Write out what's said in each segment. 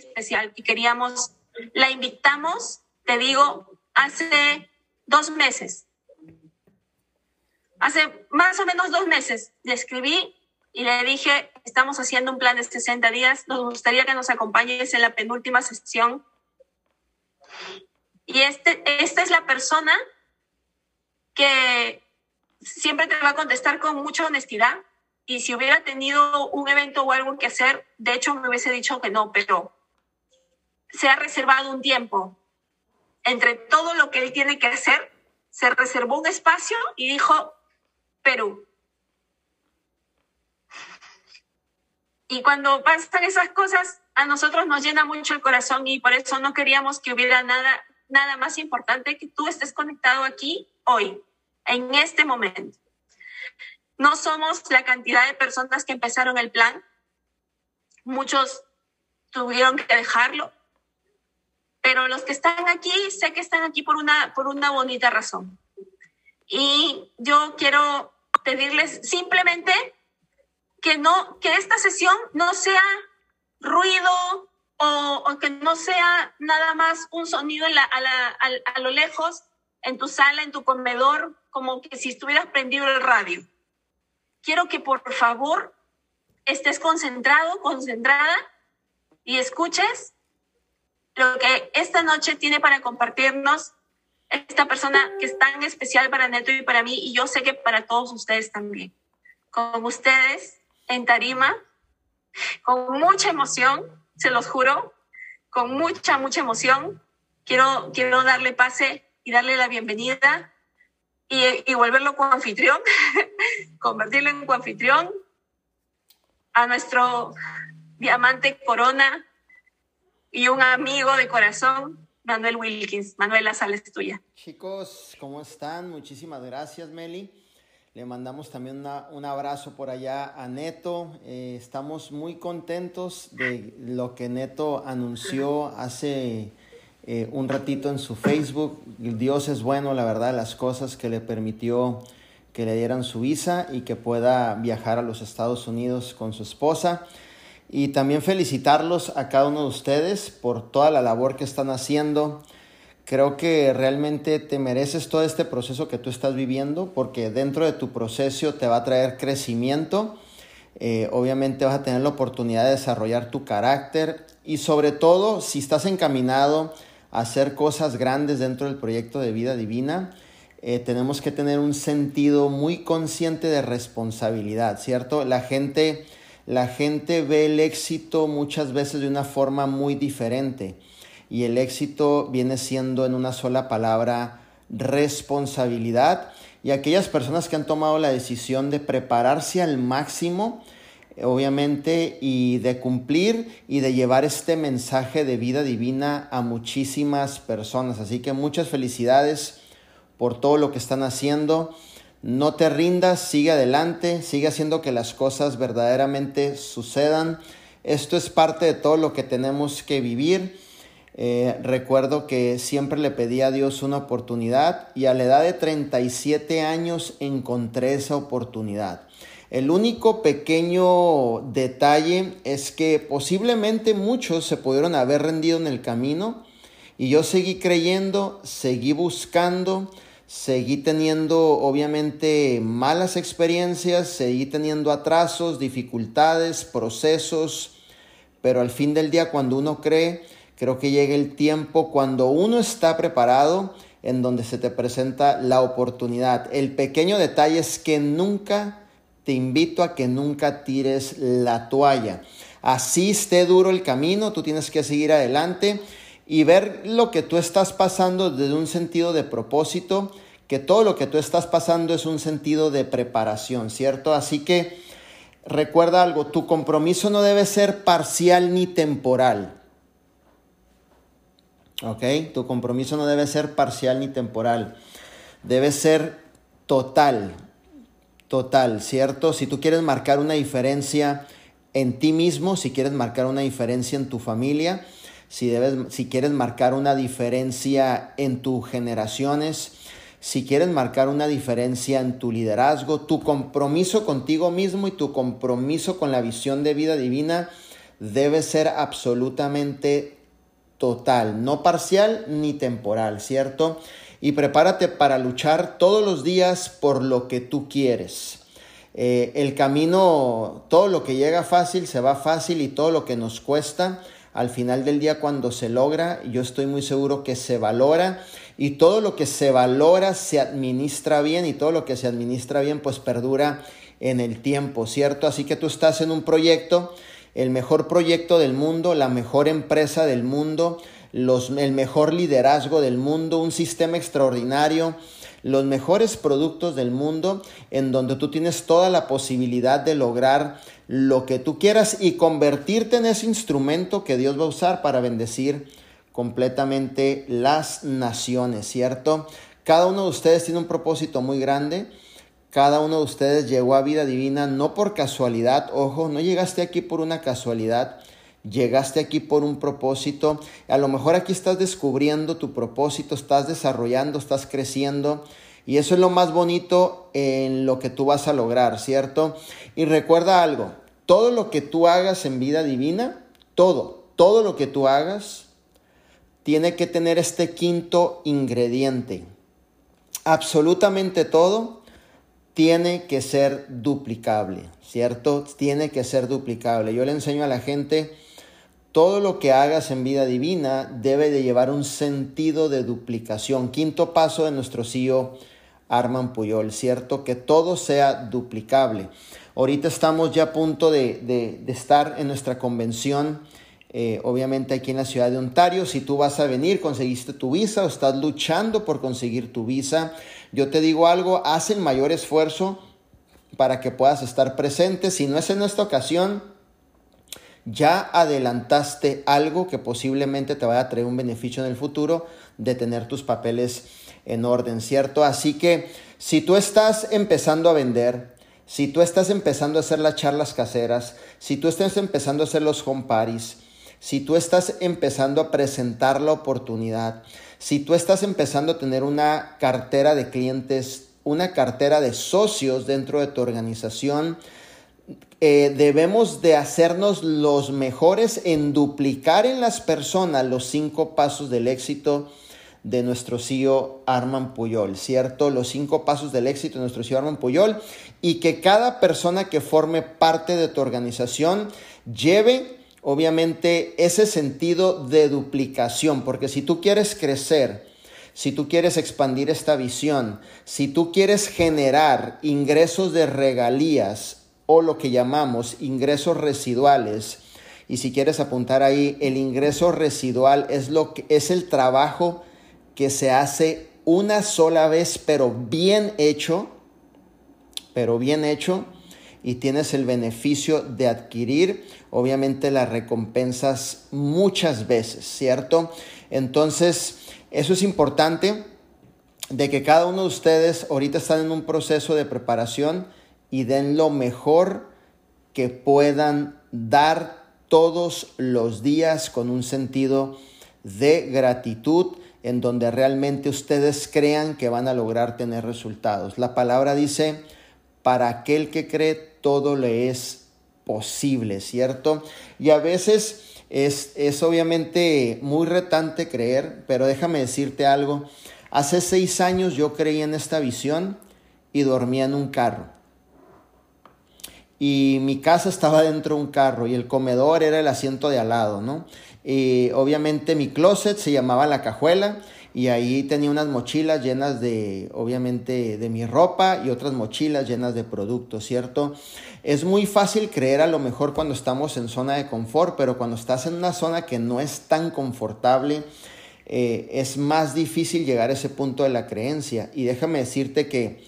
especial y queríamos, la invitamos, te digo, hace dos meses. Hace más o menos dos meses le escribí y le dije, estamos haciendo un plan de 60 días, nos gustaría que nos acompañes en la penúltima sesión. Y este, esta es la persona que siempre te va a contestar con mucha honestidad. Y si hubiera tenido un evento o algo que hacer, de hecho me hubiese dicho que no, pero se ha reservado un tiempo entre todo lo que él tiene que hacer, se reservó un espacio y dijo, Perú. Y cuando pasan esas cosas, a nosotros nos llena mucho el corazón y por eso no queríamos que hubiera nada, nada más importante que tú estés conectado aquí hoy, en este momento. No somos la cantidad de personas que empezaron el plan. Muchos tuvieron que dejarlo. Pero los que están aquí, sé que están aquí por una, por una bonita razón. Y yo quiero pedirles simplemente que no, que esta sesión no sea ruido o, que no sea nada más un sonido a, a, lo lejos, en tu sala, en tu comedor, como que si estuvieras prendido el radio. Quiero que por favor estés concentrado, concentrada y escuches lo que esta noche tiene para compartirnos esta persona que es tan especial para Neto y para mí, y yo sé que para todos ustedes también. Con ustedes, en Tarima, con mucha emoción, se los juro, con mucha, mucha emoción. Quiero, quiero darle pase y darle la bienvenida y, y volverlo coanfitrión, convertirlo en coanfitrión a nuestro diamante corona y un amigo de corazón, Manuel Wilkins. Manuel, la sala es tuya. Chicos, ¿cómo están? Muchísimas gracias, Meli. Le mandamos también un abrazo por allá a Neto. Eh, estamos muy contentos de lo que Neto anunció hace eh, un ratito en su Facebook. Dios es bueno, la verdad, las cosas que le permitió que le dieran su visa y que pueda viajar a los Estados Unidos con su esposa. Y también felicitarlos a cada uno de ustedes por toda la labor que están haciendo Creo que realmente te mereces todo este proceso que tú estás viviendo porque dentro de tu proceso te va a traer crecimiento. Eh, obviamente vas a tener la oportunidad de desarrollar tu carácter y sobre todo si estás encaminado a hacer cosas grandes dentro del proyecto de vida divina, eh, tenemos que tener un sentido muy consciente de responsabilidad, ¿cierto? La gente, la gente ve el éxito muchas veces de una forma muy diferente y el éxito viene siendo en una sola palabra responsabilidad y aquellas personas que han tomado la decisión de prepararse al máximo, obviamente, y de cumplir y de llevar este mensaje de vida divina a muchísimas personas. Así que muchas felicidades por todo lo que están haciendo. No te rindas, sigue adelante, sigue haciendo que las cosas verdaderamente sucedan. Esto es parte de todo lo que tenemos que vivir eh, recuerdo que siempre le pedí a Dios una oportunidad y a la edad de 37 años encontré esa oportunidad. El único pequeño detalle es que posiblemente muchos se pudieron haber rendido en el camino y yo seguí creyendo, seguí buscando, seguí teniendo obviamente malas experiencias, seguí teniendo atrasos, dificultades, procesos, pero al fin del día cuando uno cree, Creo que llega el tiempo cuando uno está preparado en donde se te presenta la oportunidad. El pequeño detalle es que nunca, te invito a que nunca tires la toalla. Así esté duro el camino, tú tienes que seguir adelante y ver lo que tú estás pasando desde un sentido de propósito, que todo lo que tú estás pasando es un sentido de preparación, ¿cierto? Así que recuerda algo, tu compromiso no debe ser parcial ni temporal. ¿Ok? Tu compromiso no debe ser parcial ni temporal. Debe ser total. Total, ¿cierto? Si tú quieres marcar una diferencia en ti mismo, si quieres marcar una diferencia en tu familia, si, debes, si quieres marcar una diferencia en tus generaciones, si quieres marcar una diferencia en tu liderazgo, tu compromiso contigo mismo y tu compromiso con la visión de vida divina debe ser absolutamente total, no parcial ni temporal, ¿cierto? Y prepárate para luchar todos los días por lo que tú quieres. Eh, el camino, todo lo que llega fácil se va fácil y todo lo que nos cuesta, al final del día cuando se logra, yo estoy muy seguro que se valora y todo lo que se valora se administra bien y todo lo que se administra bien pues perdura en el tiempo, ¿cierto? Así que tú estás en un proyecto el mejor proyecto del mundo, la mejor empresa del mundo, los, el mejor liderazgo del mundo, un sistema extraordinario, los mejores productos del mundo, en donde tú tienes toda la posibilidad de lograr lo que tú quieras y convertirte en ese instrumento que Dios va a usar para bendecir completamente las naciones, ¿cierto? Cada uno de ustedes tiene un propósito muy grande cada uno de ustedes llegó a vida divina no por casualidad, ojo, no llegaste aquí por una casualidad, llegaste aquí por un propósito. A lo mejor aquí estás descubriendo tu propósito, estás desarrollando, estás creciendo. Y eso es lo más bonito en lo que tú vas a lograr, ¿cierto? Y recuerda algo, todo lo que tú hagas en vida divina, todo, todo lo que tú hagas, tiene que tener este quinto ingrediente. Absolutamente todo tiene que ser duplicable, ¿cierto? Tiene que ser duplicable. Yo le enseño a la gente, todo lo que hagas en vida divina debe de llevar un sentido de duplicación. Quinto paso de nuestro CEO Arman Puyol, ¿cierto? Que todo sea duplicable. Ahorita estamos ya a punto de, estar en nuestra convención, eh, obviamente aquí en la ciudad de Ontario. Si tú vas a venir, conseguiste tu visa o estás luchando por conseguir tu visa, yo te digo algo, haz el mayor esfuerzo para que puedas estar presente. Si no es en esta ocasión, ya adelantaste algo que posiblemente te vaya a traer un beneficio en el futuro de tener tus papeles en orden, ¿cierto? Así que si tú estás empezando a vender, si tú estás empezando a hacer las charlas caseras, si tú estás empezando a hacer los home parties, si tú estás empezando a presentar la oportunidad, si tú estás empezando a tener una cartera de clientes, una cartera de socios dentro de tu organización, eh, debemos de hacernos los mejores en duplicar en las personas los cinco pasos del éxito de nuestro CEO Arman Puyol, ¿cierto? Los cinco pasos del éxito de nuestro CEO Arman Puyol y que cada persona que forme parte de tu organización lleve obviamente ese sentido de duplicación, porque si tú quieres crecer, si tú quieres expandir esta visión, si tú quieres generar ingresos de regalías o lo que llamamos ingresos residuales, y si quieres apuntar ahí, el ingreso residual es lo que es el trabajo que se hace una sola vez, pero bien hecho, pero bien hecho y tienes el beneficio de adquirir, obviamente, las recompensas muchas veces, ¿cierto? Entonces, eso es importante de que cada uno de ustedes ahorita están en un proceso de preparación y den lo mejor que puedan dar todos los días con un sentido de gratitud en donde realmente ustedes crean que van a lograr tener resultados. La palabra dice, para aquel que cree todo le es posible, ¿cierto? Y a veces es, es obviamente muy retante creer, pero déjame decirte algo. Hace seis años yo creí en esta visión y dormía en un carro. Y mi casa estaba dentro de un carro y el comedor era el asiento de al lado, ¿no? Y obviamente mi closet se llamaba la cajuela y ahí tenía unas mochilas llenas de, obviamente, de mi ropa y otras mochilas llenas de productos, ¿cierto? Es muy fácil creer a lo mejor cuando estamos en zona de confort, pero cuando estás en una zona que no es tan confortable, eh, es más difícil llegar a ese punto de la creencia. Y déjame decirte que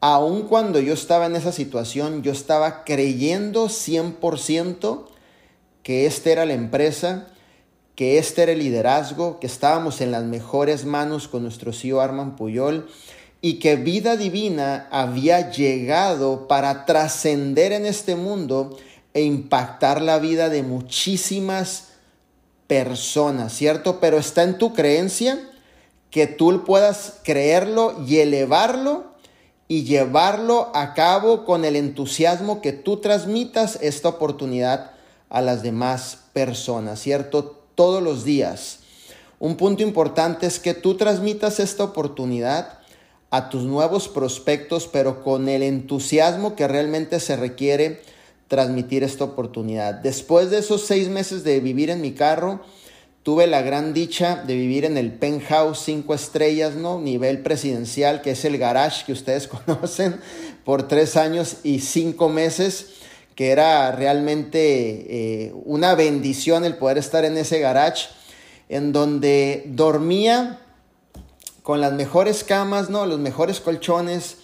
aun cuando yo estaba en esa situación, yo estaba creyendo 100% que esta era la empresa, que este era el liderazgo, que estábamos en las mejores manos con nuestro CEO Arman Puyol y que vida divina había llegado para trascender en este mundo e impactar la vida de muchísimas personas, ¿cierto? Pero está en tu creencia que tú puedas creerlo y elevarlo y llevarlo a cabo con el entusiasmo que tú transmitas esta oportunidad a las demás personas, ¿cierto? Todos los días. Un punto importante es que tú transmitas esta oportunidad a tus nuevos prospectos, pero con el entusiasmo que realmente se requiere transmitir esta oportunidad. Después de esos seis meses de vivir en mi carro, tuve la gran dicha de vivir en el penthouse cinco estrellas, ¿no? Nivel presidencial, que es el garage que ustedes conocen, por tres años y cinco meses, que era realmente eh, una bendición el poder estar en ese garage, en donde dormía con las mejores camas, ¿no? Los mejores colchones,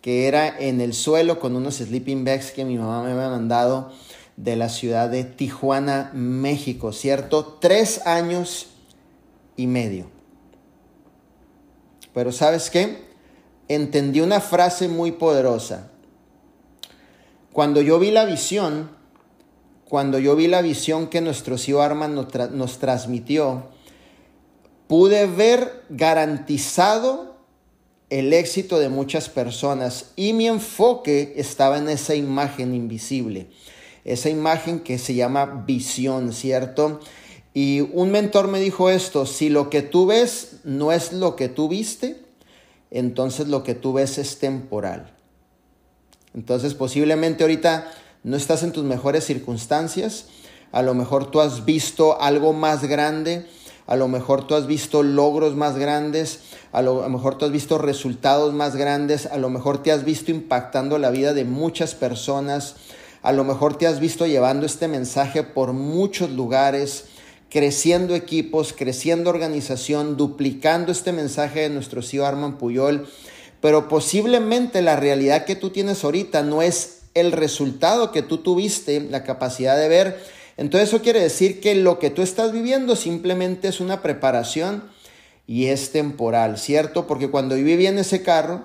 que era en el suelo con unos sleeping bags que mi mamá me había mandado de la ciudad de Tijuana, México, ¿cierto? Tres años y medio. Pero ¿sabes qué? Entendí una frase muy poderosa. Cuando yo vi la visión, cuando yo vi la visión que nuestro tío Arman nos, nos transmitió, pude ver garantizado el éxito de muchas personas y mi enfoque estaba en esa imagen invisible, esa imagen que se llama visión, ¿cierto? Y un mentor me dijo esto, si lo que tú ves no es lo que tú viste, entonces lo que tú ves es temporal. Entonces posiblemente ahorita no estás en tus mejores circunstancias, a lo mejor tú has visto algo más grande, a lo mejor tú has visto logros más grandes, a lo, mejor tú has visto resultados más grandes, a lo mejor te has visto impactando la vida de muchas personas, a lo mejor te has visto llevando este mensaje por muchos lugares, creciendo equipos, creciendo organización, duplicando este mensaje de nuestro CEO Arman Puyol, pero posiblemente la realidad que tú tienes ahorita no es el resultado que tú tuviste la capacidad de ver, entonces eso quiere decir que lo que tú estás viviendo simplemente es una preparación y es temporal, ¿cierto? Porque cuando yo vivía en ese carro,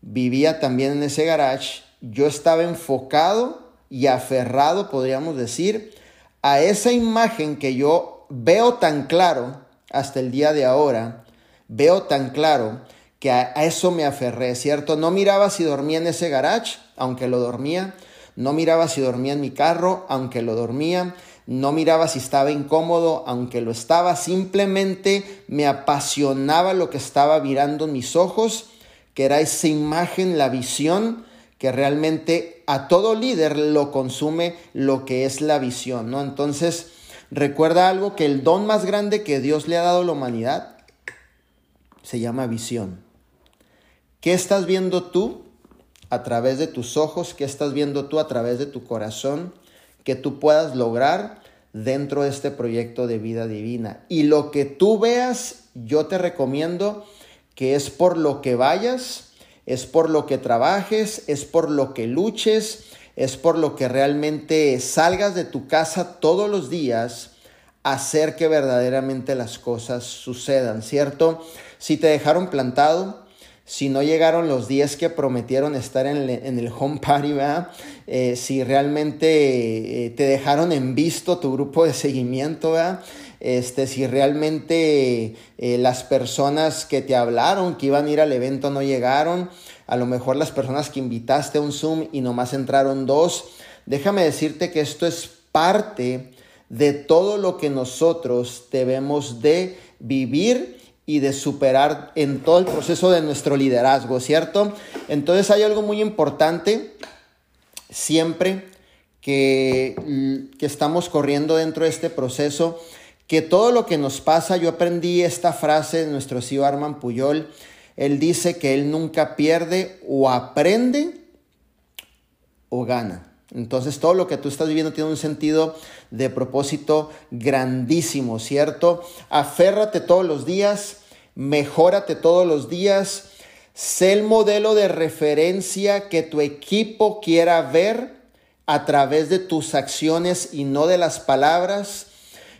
vivía también en ese garage, yo estaba enfocado y aferrado, podríamos decir, a esa imagen que yo veo tan claro hasta el día de ahora, veo tan claro que a, eso me aferré, ¿cierto? No miraba si dormía en ese garage, aunque lo dormía, no miraba si dormía en mi carro, aunque lo dormía. No miraba si estaba incómodo, aunque lo estaba. Simplemente me apasionaba lo que estaba mirando mis ojos, que era esa imagen, la visión que realmente a todo líder lo consume lo que es la visión, ¿no? Entonces, recuerda algo que el don más grande que Dios le ha dado a la humanidad se llama visión. ¿Qué estás viendo tú a través de tus ojos, qué estás viendo tú a través de tu corazón, que tú puedas lograr dentro de este proyecto de vida divina. Y lo que tú veas, yo te recomiendo que es por lo que vayas, es por lo que trabajes, es por lo que luches, es por lo que realmente salgas de tu casa todos los días hacer que verdaderamente las cosas sucedan, ¿cierto? Si te dejaron plantado, si no llegaron los 10 que prometieron estar en el, home party. Eh, si realmente eh, te dejaron en visto tu grupo de seguimiento. Este, si realmente eh, las personas que te hablaron que iban a ir al evento no llegaron, a lo mejor las personas que invitaste a un Zoom y nomás entraron dos, déjame decirte que esto es parte de todo lo que nosotros debemos de vivir y de superar en todo el proceso de nuestro liderazgo, ¿cierto? Entonces hay algo muy importante siempre que, que estamos corriendo dentro de este proceso, que todo lo que nos pasa, yo aprendí esta frase de nuestro CEO Arman Puyol, él dice que él nunca pierde o aprende o gana. Entonces todo lo que tú estás viviendo tiene un sentido de propósito grandísimo, ¿cierto? Aférrate todos los días, mejórate todos los días, sé el modelo de referencia que tu equipo quiera ver a través de tus acciones y no de las palabras.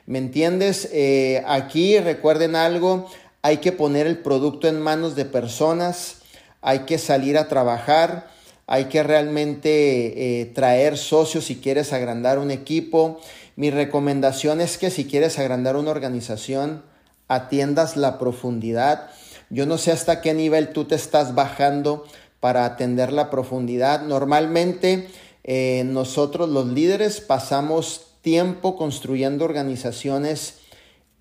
¿Me entiendes? Eh, aquí recuerden algo, hay que poner el producto en manos de personas, hay que salir a trabajar hay que realmente eh, traer socios si quieres agrandar un equipo. Mi recomendación es que si quieres agrandar una organización, atiendas la profundidad. Yo no sé hasta qué nivel tú te estás bajando para atender la profundidad. Normalmente eh, nosotros los líderes pasamos tiempo construyendo organizaciones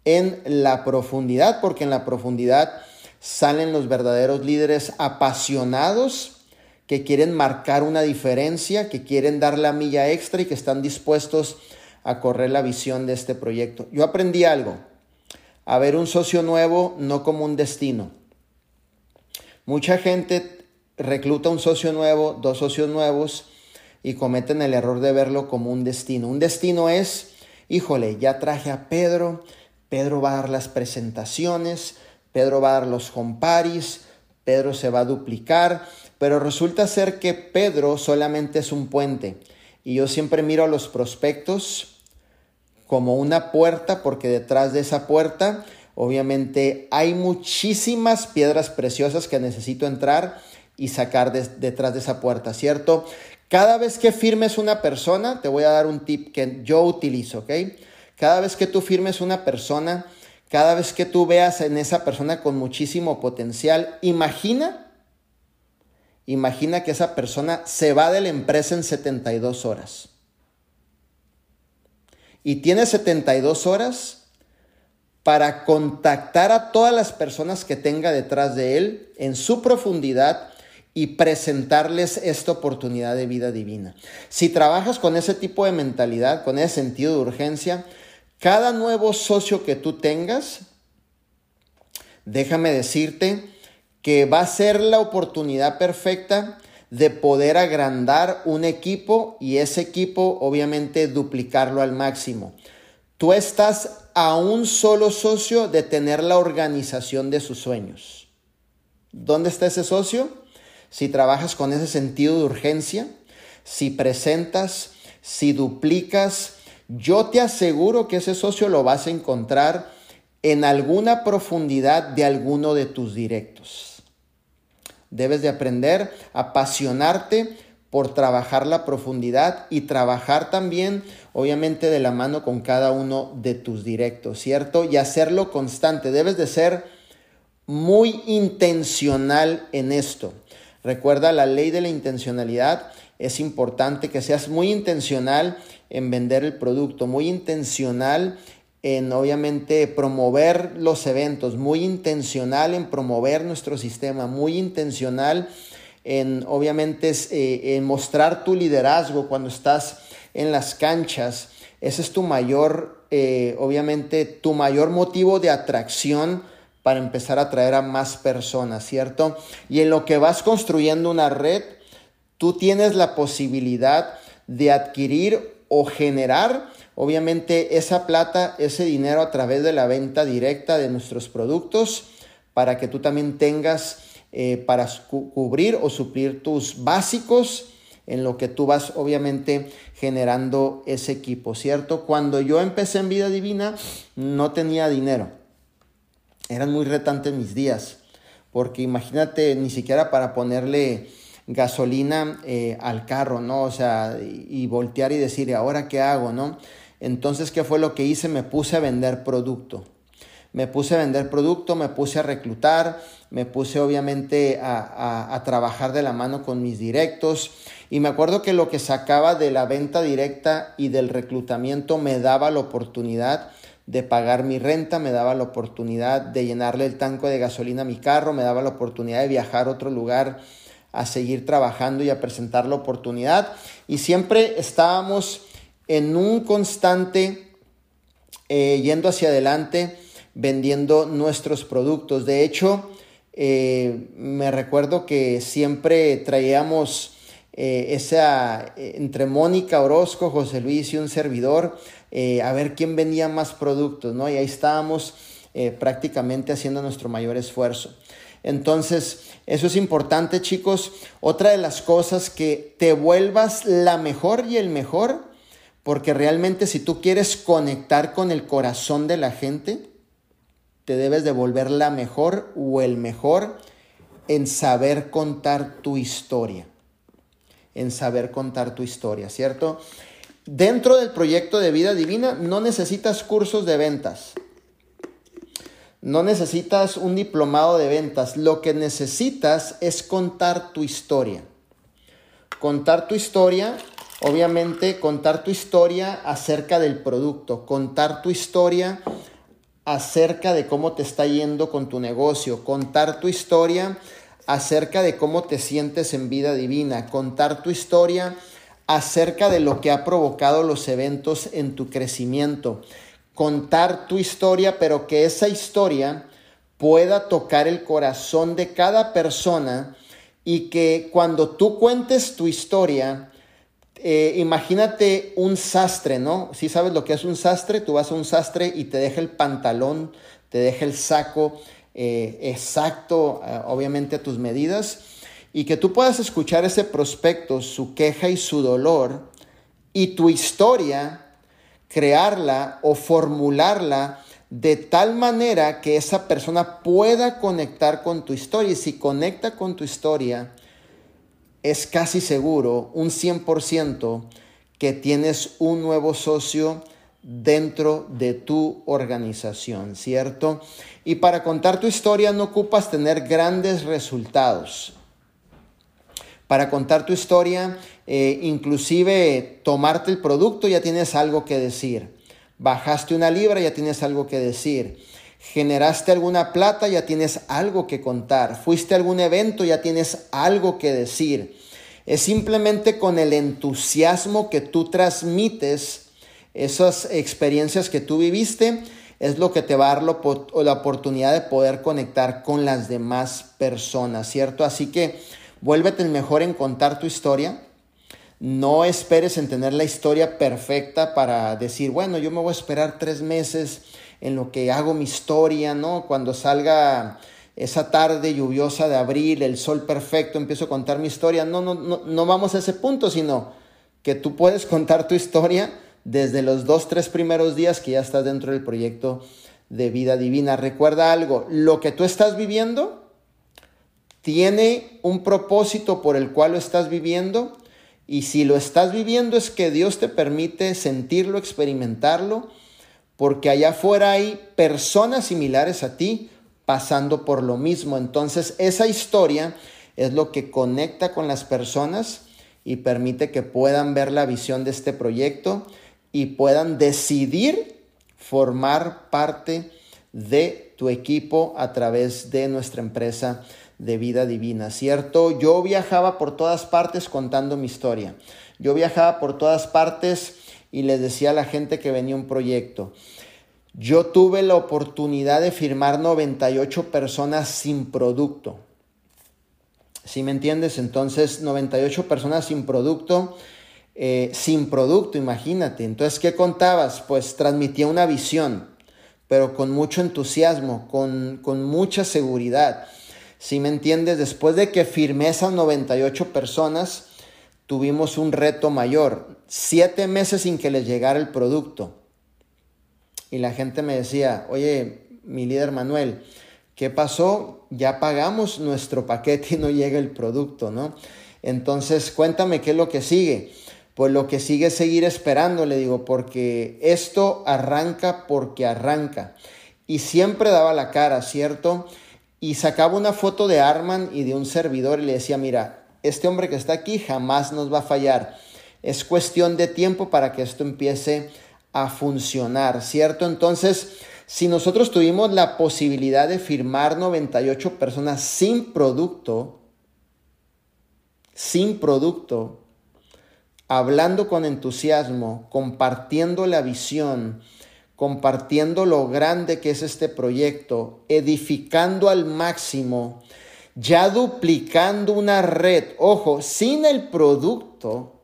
en la profundidad, porque en la profundidad salen los verdaderos líderes apasionados que quieren marcar una diferencia, que quieren dar la milla extra y que están dispuestos a correr la visión de este proyecto. Yo aprendí algo, a ver un socio nuevo no como un destino. Mucha gente recluta un socio nuevo, dos socios nuevos y cometen el error de verlo como un destino. Un destino es, híjole, ya traje a Pedro, Pedro va a dar las presentaciones, Pedro va a dar los comparis, Pedro se va a duplicar, pero resulta ser que Pedro solamente es un puente. Y yo siempre miro a los prospectos como una puerta, porque detrás de esa puerta, obviamente, hay muchísimas piedras preciosas que necesito entrar y sacar detrás de esa puerta, ¿cierto? Cada vez que firmes una persona, te voy a dar un tip que yo utilizo, ¿ok? Cada vez que tú firmes una persona, cada vez que tú veas en esa persona con muchísimo potencial, imagina, imagina que esa persona se va de la empresa en 72 horas. Y tiene 72 horas para contactar a todas las personas que tenga detrás de él en su profundidad y presentarles esta oportunidad de vida divina. Si trabajas con ese tipo de mentalidad, con ese sentido de urgencia, cada nuevo socio que tú tengas, déjame decirte que va a ser la oportunidad perfecta de poder agrandar un equipo y ese equipo obviamente duplicarlo al máximo. Tú estás a un solo socio de tener la organización de sus sueños. ¿Dónde está ese socio? Si trabajas con ese sentido de urgencia, si presentas, si duplicas, yo te aseguro que ese socio lo vas a encontrar en alguna profundidad de alguno de tus directos. Debes de aprender a apasionarte por trabajar la profundidad y trabajar también, obviamente, de la mano con cada uno de tus directos, ¿cierto? Y hacerlo constante. Debes de ser muy intencional en esto. Recuerda la ley de la intencionalidad. Es importante que seas muy intencional en vender el producto, muy intencional en obviamente promover los eventos, muy intencional en promover nuestro sistema, muy intencional en obviamente eh, en mostrar tu liderazgo cuando estás en las canchas. Ese es tu mayor, eh, obviamente, tu mayor motivo de atracción para empezar a atraer a más personas, ¿cierto? Y en lo que vas construyendo una red, tú tienes la posibilidad de adquirir o generar obviamente esa plata, ese dinero a través de la venta directa de nuestros productos para que tú también tengas eh, para cubrir o suplir tus básicos en lo que tú vas obviamente generando ese equipo, ¿cierto? Cuando yo empecé en vida divina no tenía dinero. Eran muy retantes mis días, porque imagínate, ni siquiera para ponerle gasolina eh, al carro, ¿no? O sea, y, voltear y decir, ¿ahora qué hago, no? Entonces, ¿qué fue lo que hice? Me puse a vender producto. Me puse a vender producto, me puse a reclutar, me puse obviamente a, a, trabajar de la mano con mis directos. Y me acuerdo que lo que sacaba de la venta directa y del reclutamiento me daba la oportunidad de pagar mi renta, me daba la oportunidad de llenarle el tanque de gasolina a mi carro, me daba la oportunidad de viajar a otro lugar a seguir trabajando y a presentar la oportunidad. Y siempre estábamos en un constante eh, yendo hacia adelante, vendiendo nuestros productos. De hecho, eh, me recuerdo que siempre traíamos eh, esa, entre Mónica Orozco, José Luis y un servidor, a ver quién vendía más productos, ¿no? Y ahí estábamos prácticamente haciendo nuestro mayor esfuerzo. Entonces, eso es importante, chicos. Otra de las cosas que te vuelvas la mejor y el mejor, porque realmente si tú quieres conectar con el corazón de la gente, te debes de volver la mejor o el mejor en saber contar tu historia. En saber contar tu historia, ¿cierto? Dentro del proyecto de vida divina no necesitas cursos de ventas. No necesitas un diplomado de ventas, lo que necesitas es contar tu historia. Contar tu historia obviamente contar tu historia acerca del producto, contar tu historia acerca de cómo te está yendo con tu negocio, contar tu historia acerca de cómo te sientes en vida divina, contar tu historia acerca de lo que ha provocado los eventos en tu crecimiento, contar tu historia, pero que esa historia pueda tocar el corazón de cada persona y que cuando tú cuentes tu historia, eh, imagínate un sastre, ¿no? Si sabes lo que es un sastre, tú vas a un sastre y te deja el pantalón, te deja el saco eh, exacto, eh, obviamente a tus medidas, y que tú puedas escuchar ese prospecto, su queja y su dolor, y tu historia, crearla o formularla de tal manera que esa persona pueda conectar con tu historia. Y si conecta con tu historia, es casi seguro, un 100%, que tienes un nuevo socio dentro de tu organización, ¿cierto? Y para contar tu historia no ocupas tener grandes resultados. Para contar tu historia, eh, inclusive tomarte el producto, ya tienes algo que decir. Bajaste una libra, ya tienes algo que decir. Generaste alguna plata, ya tienes algo que contar. Fuiste a algún evento, ya tienes algo que decir. Es simplemente con el entusiasmo que tú transmites esas experiencias que tú viviste, es lo que te va a dar la oportunidad de poder conectar con las demás personas, ¿cierto? Así que vuélvete el mejor en contar tu historia. No esperes en tener la historia perfecta para decir, bueno, yo me voy a esperar tres meses en lo que hago mi historia, ¿no? Cuando salga esa tarde lluviosa de abril, el sol perfecto, empiezo a contar mi historia. No, no, no, no vamos a ese punto, sino que tú puedes contar tu historia desde los dos, tres primeros días que ya estás dentro del proyecto de vida divina. Recuerda algo, lo que tú estás viviendo tiene un propósito por el cual lo estás viviendo y si lo estás viviendo es que Dios te permite sentirlo, experimentarlo, porque allá afuera hay personas similares a ti pasando por lo mismo. Entonces esa historia es lo que conecta con las personas y permite que puedan ver la visión de este proyecto y puedan decidir formar parte de tu equipo a través de nuestra empresa de vida divina, ¿cierto? Yo viajaba por todas partes contando mi historia. Yo viajaba por todas partes y les decía a la gente que venía un proyecto. Yo tuve la oportunidad de firmar 98 personas sin producto. ¿Sí me entiendes? Entonces, 98 personas sin producto, eh, sin producto, imagínate. Entonces, ¿qué contabas? Pues transmitía una visión, pero con mucho entusiasmo, con, con mucha seguridad. Si me entiendes, después de que firmé esas 98 personas, tuvimos un reto mayor. Siete meses sin que les llegara el producto. Y la gente me decía, oye, mi líder Manuel, ¿qué pasó? Ya pagamos nuestro paquete y no llega el producto, ¿no? Entonces, cuéntame qué es lo que sigue. Pues lo que sigue es seguir esperando, le digo, porque esto arranca porque arranca. Y siempre daba la cara, ¿cierto? y sacaba una foto de Arman y de un servidor y le decía, mira, este hombre que está aquí jamás nos va a fallar. Es cuestión de tiempo para que esto empiece a funcionar, ¿cierto? Entonces, si nosotros tuvimos la posibilidad de firmar 98 personas sin producto, sin producto, hablando con entusiasmo, compartiendo la visión, compartiendo lo grande que es este proyecto, edificando al máximo, ya duplicando una red, ojo, sin el producto,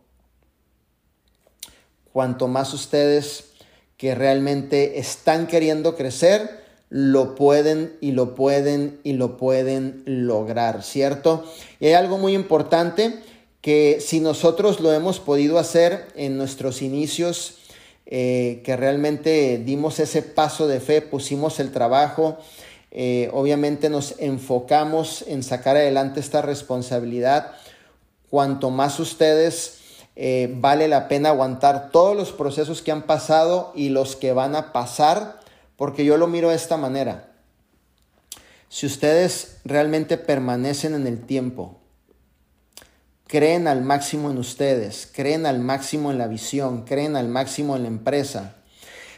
cuanto más ustedes que realmente están queriendo crecer, lo pueden y lo pueden y lo pueden lograr, ¿cierto? Y hay algo muy importante que si nosotros lo hemos podido hacer en nuestros inicios, eh, que realmente dimos ese paso de fe, pusimos el trabajo, eh, obviamente nos enfocamos en sacar adelante esta responsabilidad. Cuanto más ustedes eh, vale la pena aguantar todos los procesos que han pasado y los que van a pasar, porque yo lo miro de esta manera. Si ustedes realmente permanecen en el tiempo, creen al máximo en ustedes, creen al máximo en la visión, creen al máximo en la empresa,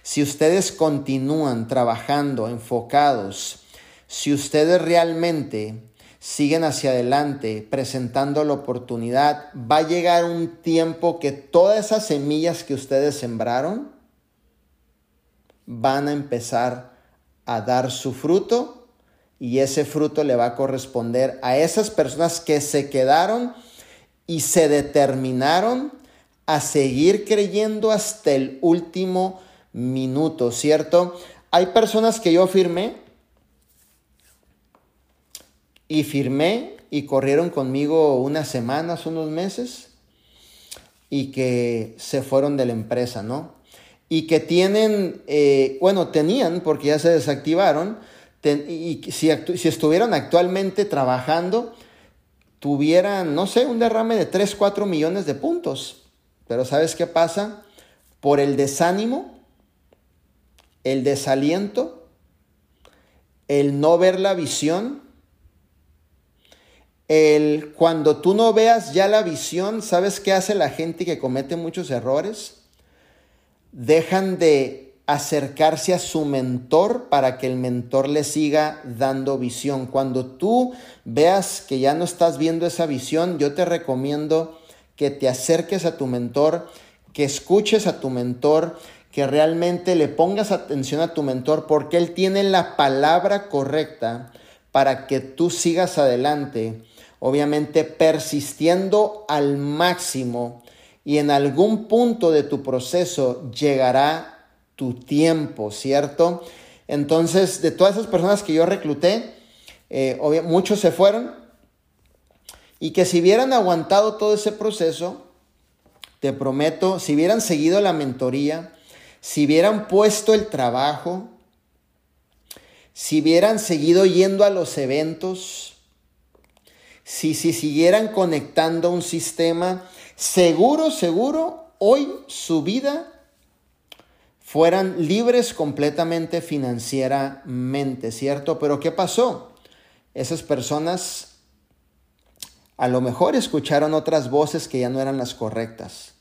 si ustedes continúan trabajando enfocados, si ustedes realmente siguen hacia adelante presentando la oportunidad, va a llegar un tiempo que todas esas semillas que ustedes sembraron van a empezar a dar su fruto y ese fruto le va a corresponder a esas personas que se quedaron y se determinaron a seguir creyendo hasta el último minuto, ¿cierto? Hay personas que yo firmé y firmé y corrieron conmigo unas semanas, unos meses y que se fueron de la empresa, ¿no? Y que tienen, eh, bueno, tenían, porque ya se desactivaron, y si, si estuvieran actualmente trabajando, tuvieran, no sé, un derrame de 3, 4 millones de puntos. Pero ¿sabes qué pasa? Por el desánimo, el desaliento, el no ver la visión, el cuando tú no veas ya la visión, ¿sabes qué hace la gente que comete muchos errores? Dejan de acercarse a su mentor para que el mentor le siga dando visión. Cuando tú veas que ya no estás viendo esa visión, yo te recomiendo que te acerques a tu mentor, que escuches a tu mentor, que realmente le pongas atención a tu mentor porque él tiene la palabra correcta para que tú sigas adelante, obviamente persistiendo al máximo y en algún punto de tu proceso llegará tu tiempo, ¿cierto? Entonces, de todas esas personas que yo recluté, eh, muchos se fueron y que si hubieran aguantado todo ese proceso, te prometo, si hubieran seguido la mentoría, si hubieran puesto el trabajo, si hubieran seguido yendo a los eventos, si, si siguieran conectando un sistema, seguro, seguro, hoy su vida fueran libres completamente financieramente, ¿cierto? Pero ¿qué pasó? Esas personas a lo mejor escucharon otras voces que ya no eran las correctas.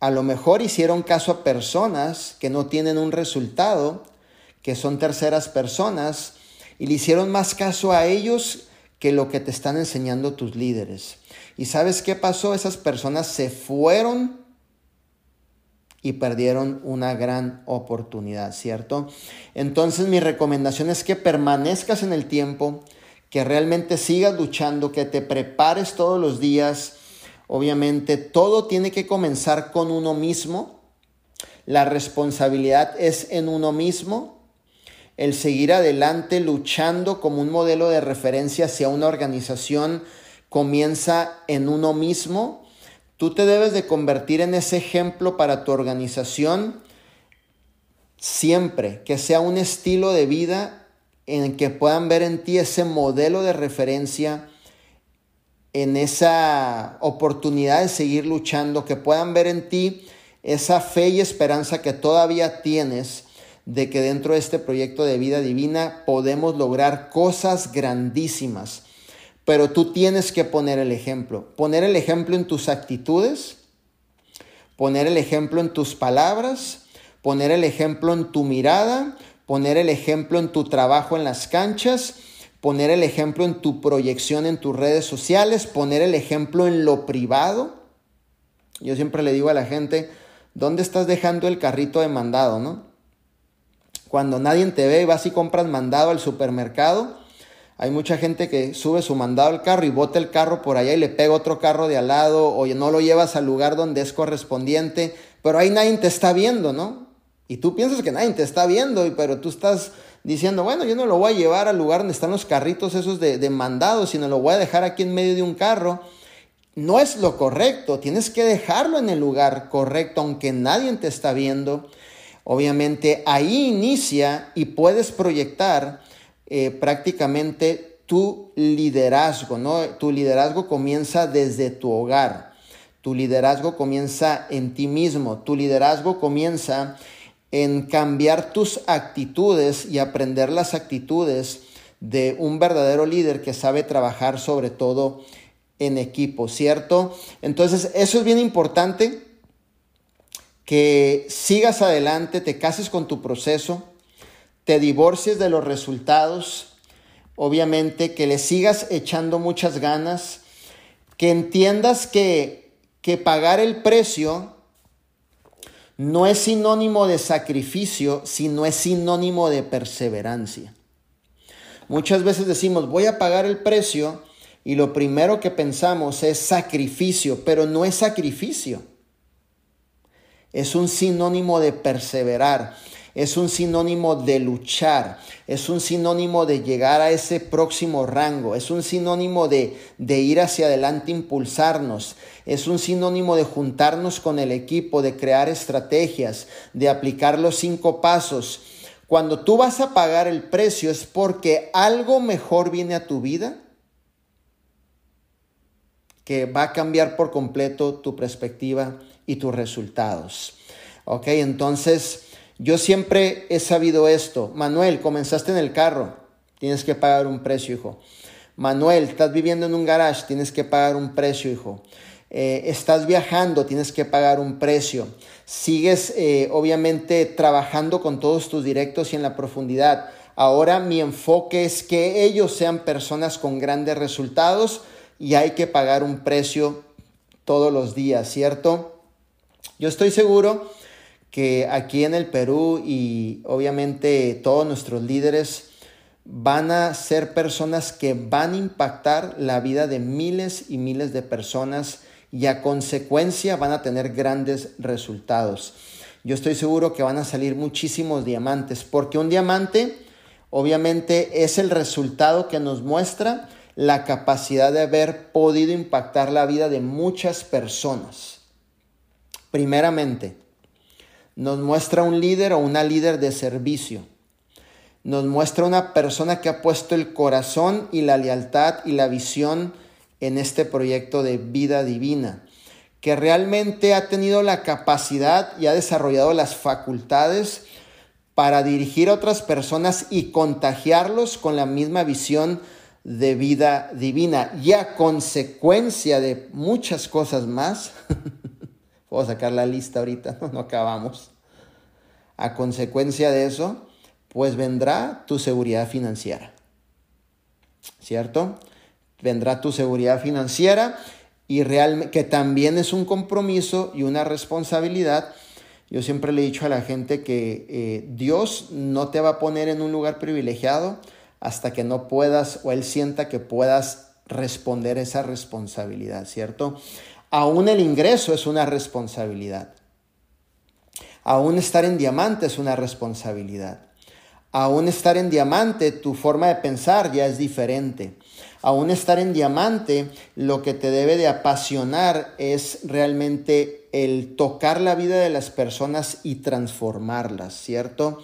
A lo mejor hicieron caso a personas que no tienen un resultado, que son terceras personas, y le hicieron más caso a ellos que lo que te están enseñando tus líderes. ¿Y sabes qué pasó? Esas personas se fueron y perdieron una gran oportunidad, ¿cierto? Entonces mi recomendación es que permanezcas en el tiempo, que realmente sigas luchando, que te prepares todos los días. Obviamente todo tiene que comenzar con uno mismo. La responsabilidad es en uno mismo. El seguir adelante luchando como un modelo de referencia hacia una organización comienza en uno mismo. Tú te debes de convertir en ese ejemplo para tu organización siempre, que sea un estilo de vida en que puedan ver en ti ese modelo de referencia, en esa oportunidad de seguir luchando, que puedan ver en ti esa fe y esperanza que todavía tienes de que dentro de este proyecto de vida divina podemos lograr cosas grandísimas pero tú tienes que poner el ejemplo. Poner el ejemplo en tus actitudes, poner el ejemplo en tus palabras, poner el ejemplo en tu mirada, poner el ejemplo en tu trabajo en las canchas, poner el ejemplo en tu proyección en tus redes sociales, poner el ejemplo en lo privado. Yo siempre le digo a la gente, ¿dónde estás dejando el carrito de mandado, no? Cuando nadie te ve, vas y compras mandado al supermercado, hay mucha gente que sube su mandado al carro y bota el carro por allá y le pega otro carro de al lado o no lo llevas al lugar donde es correspondiente, pero ahí nadie te está viendo, ¿no? Y tú piensas que nadie te está viendo, pero tú estás diciendo, bueno, yo no lo voy a llevar al lugar donde están los carritos esos de mandado, sino lo voy a dejar aquí en medio de un carro. No es lo correcto, tienes que dejarlo en el lugar correcto, aunque nadie te está viendo. Obviamente ahí inicia y puedes proyectar eh, prácticamente tu liderazgo, ¿no? Tu liderazgo comienza desde tu hogar, tu liderazgo comienza en ti mismo, tu liderazgo comienza en cambiar tus actitudes y aprender las actitudes de un verdadero líder que sabe trabajar sobre todo en equipo, ¿cierto? Entonces, eso es bien importante, que sigas adelante, te cases con tu proceso, te divorcies de los resultados, obviamente, que le sigas echando muchas ganas, que entiendas que, que pagar el precio no es sinónimo de sacrificio, sino es sinónimo de perseverancia. Muchas veces decimos, voy a pagar el precio y lo primero que pensamos es sacrificio, pero no es sacrificio. Es un sinónimo de perseverar, es un sinónimo de luchar, es un sinónimo de llegar a ese próximo rango, es un sinónimo de, de, ir hacia adelante, impulsarnos, es un sinónimo de juntarnos con el equipo, de crear estrategias, de aplicar los cinco pasos. Cuando tú vas a pagar el precio es porque algo mejor viene a tu vida que va a cambiar por completo tu perspectiva y tus resultados. Ok, entonces yo siempre he sabido esto. Manuel, comenzaste en el carro, tienes que pagar un precio, hijo. Manuel, estás viviendo en un garage, tienes que pagar un precio, hijo. Eh, estás viajando, tienes que pagar un precio. Sigues, eh, obviamente, trabajando con todos tus directos y en la profundidad. Ahora mi enfoque es que ellos sean personas con grandes resultados y hay que pagar un precio todos los días, ¿cierto? Yo estoy seguro que aquí en el Perú y obviamente todos nuestros líderes van a ser personas que van a impactar la vida de miles y miles de personas y a consecuencia van a tener grandes resultados. Yo estoy seguro que van a salir muchísimos diamantes, porque un diamante obviamente es el resultado que nos muestra la capacidad de haber podido impactar la vida de muchas personas. Primeramente, nos muestra un líder o una líder de servicio. Nos muestra una persona que ha puesto el corazón y la lealtad y la visión en este proyecto de vida divina, que realmente ha tenido la capacidad y ha desarrollado las facultades para dirigir a otras personas y contagiarlos con la misma visión de vida divina. Y a consecuencia de muchas cosas más, Puedo sacar la lista ahorita, no, no acabamos. A consecuencia de eso, pues vendrá tu seguridad financiera. ¿Cierto? Vendrá tu seguridad financiera y realmente que también es un compromiso y una responsabilidad. Yo siempre le he dicho a la gente que eh, Dios no te va a poner en un lugar privilegiado hasta que no puedas o Él sienta que puedas responder esa responsabilidad, ¿cierto? Aún el ingreso es una responsabilidad. Aún estar en diamante es una responsabilidad. Aún estar en diamante, tu forma de pensar ya es diferente. Aún estar en diamante, lo que te debe de apasionar es realmente el tocar la vida de las personas y transformarlas, ¿cierto?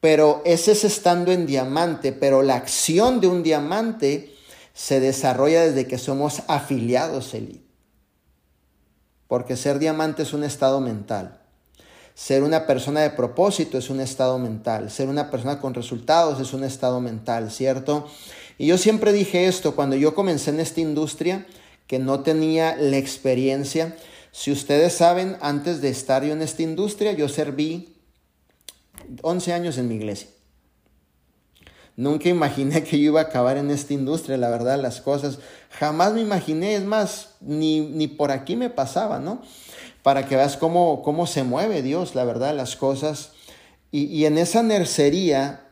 Pero ese es estando en diamante, pero la acción de un diamante se desarrolla desde que somos afiliados elite porque ser diamante es un estado mental. Ser una persona de propósito es un estado mental. Ser una persona con resultados es un estado mental, ¿cierto? Y yo siempre dije esto, cuando yo comencé en esta industria, que no tenía la experiencia. Si ustedes saben, antes de estar yo en esta industria, yo serví 11 años en mi iglesia. Nunca imaginé que yo iba a acabar en esta industria, la verdad, las cosas. Jamás me imaginé, es más, ni, ni por aquí me pasaba, ¿no? Para que veas cómo, cómo se mueve Dios, la verdad, las cosas. Y, y en esa nercería,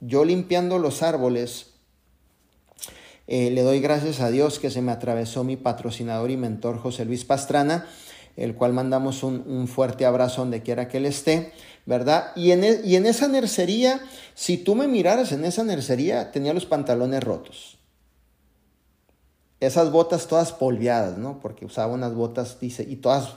yo limpiando los árboles, eh, le doy gracias a Dios que se me atravesó mi patrocinador y mentor José Luis Pastrana, el cual mandamos un, un fuerte abrazo donde quiera que él esté. ¿verdad? Y en, y en esa nercería, si tú me miraras en esa nercería, tenía los pantalones rotos. Esas botas todas polviadas, ¿no? Porque usaba unas botas, dice, y todas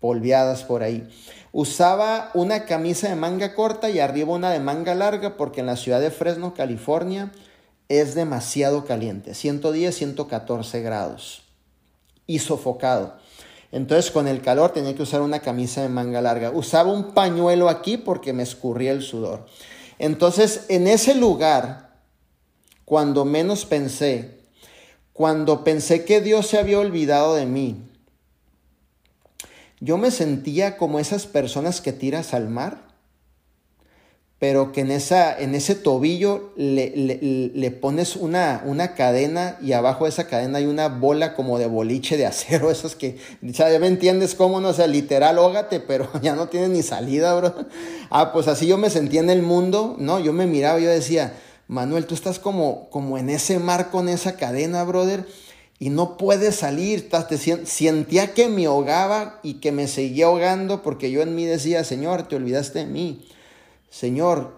polviadas por ahí. Usaba una camisa de manga corta y arriba una de manga larga porque en la ciudad de Fresno, California, es demasiado caliente, 110, 114 grados y sofocado. Entonces con el calor tenía que usar una camisa de manga larga. Usaba un pañuelo aquí porque me escurría el sudor. Entonces en ese lugar, cuando menos pensé, cuando pensé que Dios se había olvidado de mí, yo me sentía como esas personas que tiras al mar pero que en, esa, en ese tobillo le, le, pones una, una, cadena y abajo de esa cadena hay una bola como de boliche de acero, esas que, ya me entiendes cómo, no sé, literal, ógate, pero ya no tiene ni salida, bro. Ah, pues así yo me sentía en el mundo, ¿no? Yo me miraba yo decía, Manuel, tú estás como, como en ese mar con esa cadena, brother, y no puedes salir, te, sentía que me ahogaba y que me seguía ahogando porque yo en mí decía, Señor, te olvidaste de mí. Señor,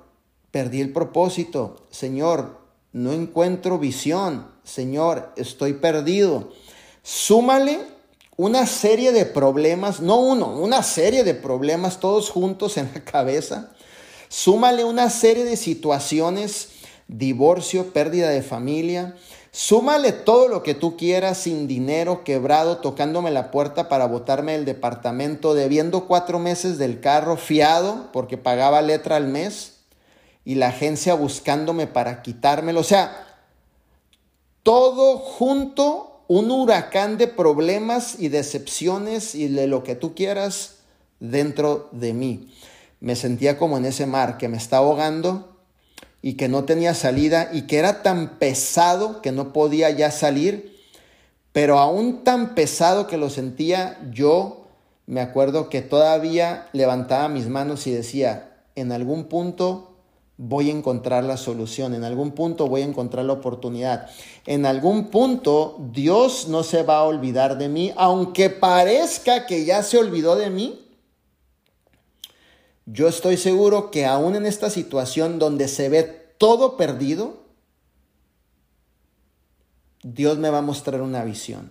perdí el propósito. Señor, no encuentro visión. Señor, estoy perdido. Súmale una serie de problemas, no uno, una serie de problemas todos juntos en la cabeza. Súmale una serie de situaciones, divorcio, pérdida de familia, Súmale todo lo que tú quieras sin dinero, quebrado, tocándome la puerta para botarme del departamento, debiendo cuatro meses del carro, fiado porque pagaba letra al mes y la agencia buscándome para quitármelo. O sea, todo junto, un huracán de problemas y decepciones y de lo que tú quieras dentro de mí. Me sentía como en ese mar que me está ahogando y que no tenía salida y que era tan pesado que no podía ya salir, pero aún tan pesado que lo sentía, yo me acuerdo que todavía levantaba mis manos y decía, en algún punto voy a encontrar la solución, en algún punto voy a encontrar la oportunidad, en algún punto Dios no se va a olvidar de mí, aunque parezca que ya se olvidó de mí, yo estoy seguro que aún en esta situación donde se ve todo perdido, Dios me va a mostrar una visión.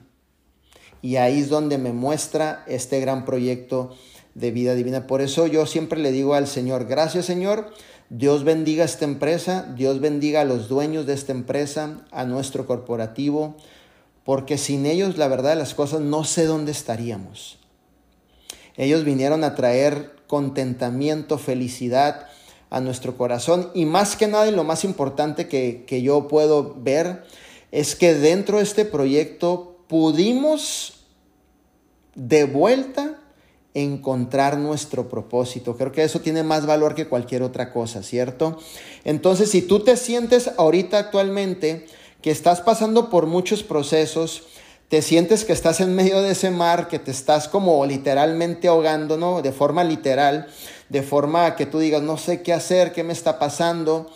Y ahí es donde me muestra este gran proyecto de vida divina. Por eso yo siempre le digo al Señor, gracias Señor, Dios bendiga esta empresa, Dios bendiga a los dueños de esta empresa, a nuestro corporativo, porque sin ellos la verdad de las cosas no sé dónde estaríamos. Ellos vinieron a traer contentamiento, felicidad a nuestro corazón. Y más que nada, y lo más importante que, que yo puedo ver, es que dentro de este proyecto pudimos de vuelta encontrar nuestro propósito. Creo que eso tiene más valor que cualquier otra cosa, ¿cierto? Entonces, si tú te sientes ahorita actualmente que estás pasando por muchos procesos, te sientes que estás en medio de ese mar, que te estás como literalmente ahogando, ¿no? De forma literal, de forma que tú digas, no sé qué hacer, qué me está pasando.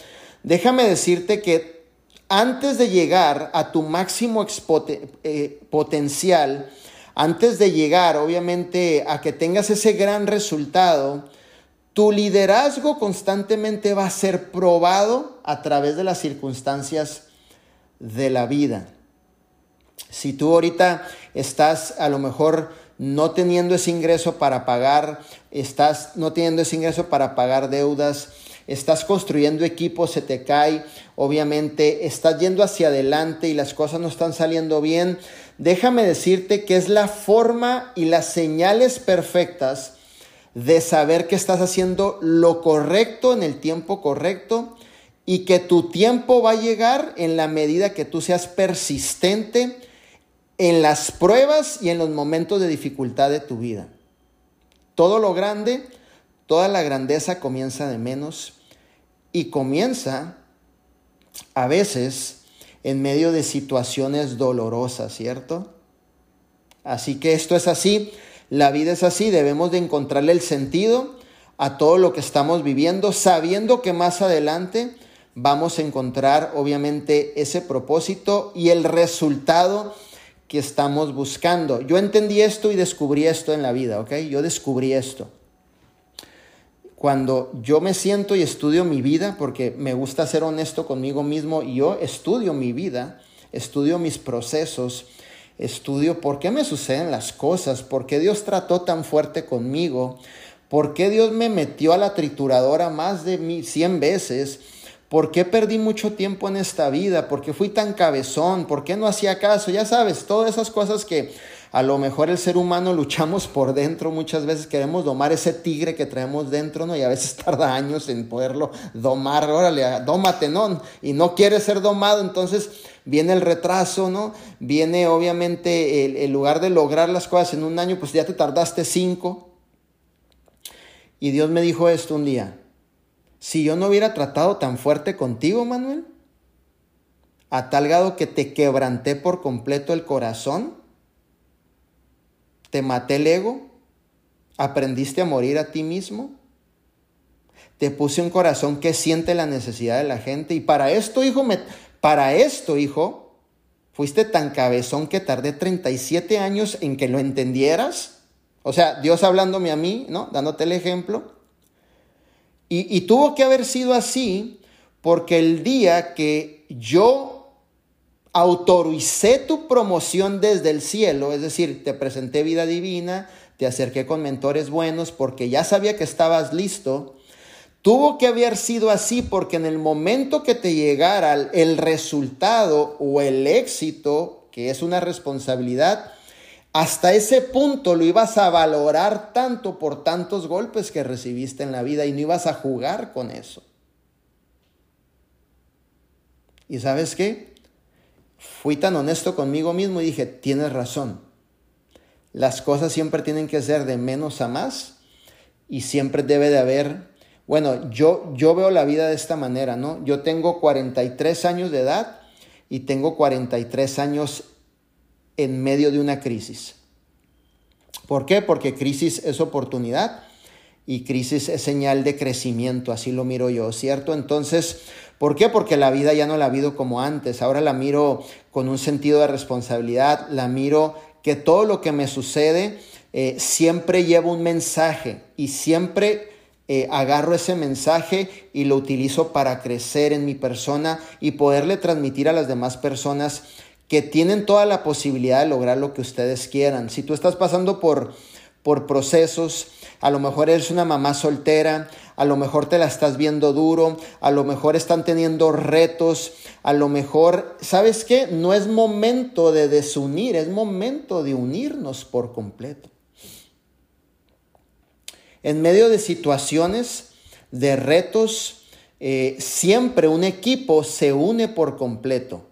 Déjame decirte que antes de llegar a tu máximo eh, potencial, antes de llegar, obviamente, a que tengas ese gran resultado, tu liderazgo constantemente va a ser probado a través de las circunstancias de la vida. Si tú ahorita estás a lo mejor no teniendo ese ingreso para pagar, estás no teniendo ese ingreso para pagar deudas, estás construyendo equipos, se te cae, obviamente estás yendo hacia adelante y las cosas no están saliendo bien, déjame decirte que es la forma y las señales perfectas de saber que estás haciendo lo correcto en el tiempo correcto y que tu tiempo va a llegar en la medida que tú seas persistente, en las pruebas y en los momentos de dificultad de tu vida. Todo lo grande, toda la grandeza comienza de menos y comienza a veces en medio de situaciones dolorosas, ¿cierto? Así que esto es así, la vida es así, debemos de encontrarle el sentido a todo lo que estamos viviendo, sabiendo que más adelante vamos a encontrar obviamente ese propósito y el resultado que estamos buscando. Yo entendí esto y descubrí esto en la vida, ¿ok? Yo descubrí esto. Cuando yo me siento y estudio mi vida, porque me gusta ser honesto conmigo mismo, y yo estudio mi vida, estudio mis procesos, estudio por qué me suceden las cosas, por qué Dios trató tan fuerte conmigo, por qué Dios me metió a la trituradora más de 100 veces, ¿Por qué perdí mucho tiempo en esta vida? ¿Por qué fui tan cabezón? ¿Por qué no hacía caso? Ya sabes, todas esas cosas que a lo mejor el ser humano luchamos por dentro, muchas veces queremos domar ese tigre que traemos dentro, ¿no? Y a veces tarda años en poderlo domar, órale, dómate, ¿no? Y no quiere ser domado, entonces viene el retraso, ¿no? Viene obviamente el, el, lugar de lograr las cosas en un año, pues ya te tardaste cinco. Y Dios me dijo esto un día, si yo no hubiera tratado tan fuerte contigo, Manuel, a tal grado que te quebranté por completo el corazón, te maté el ego, aprendiste a morir a ti mismo, te puse un corazón que siente la necesidad de la gente y para esto, hijo, me, para esto, hijo, fuiste tan cabezón que tardé 37 años en que lo entendieras. O sea, Dios hablándome a mí, ¿no? Dándote el ejemplo. Y, tuvo que haber sido así porque el día que yo autoricé tu promoción desde el cielo, es decir, te presenté vida divina, te acerqué con mentores buenos porque ya sabía que estabas listo. Tuvo que haber sido así porque en el momento que te llegara el resultado o el éxito, que es una responsabilidad, hasta ese punto lo ibas a valorar tanto por tantos golpes que recibiste en la vida y no ibas a jugar con eso. ¿Y sabes qué? fui tan honesto conmigo mismo y dije, tienes razón. Las cosas siempre tienen que ser de menos a más y siempre debe de haber, bueno, yo, yo veo la vida de esta manera, ¿no? Yo tengo 43 años de edad y tengo 43 años en medio de una crisis. ¿Por qué? Porque crisis es oportunidad y crisis es señal de crecimiento, así lo miro yo, ¿cierto? Entonces, ¿por qué? Porque la vida ya no la vivo como antes, ahora la miro con un sentido de responsabilidad, la miro que todo lo que me sucede eh, siempre lleva un mensaje y siempre eh, agarro ese mensaje y lo utilizo para crecer en mi persona y poderle transmitir a las demás personas que tienen toda la posibilidad de lograr lo que ustedes quieran. Si tú estás pasando por, por procesos, a lo mejor eres una mamá soltera, a lo mejor te la estás viendo duro, a lo mejor están teniendo retos, a lo mejor, ¿sabes qué? No es momento de desunir, es momento de unirnos por completo. En medio de situaciones, de retos, eh, siempre un equipo se une por completo.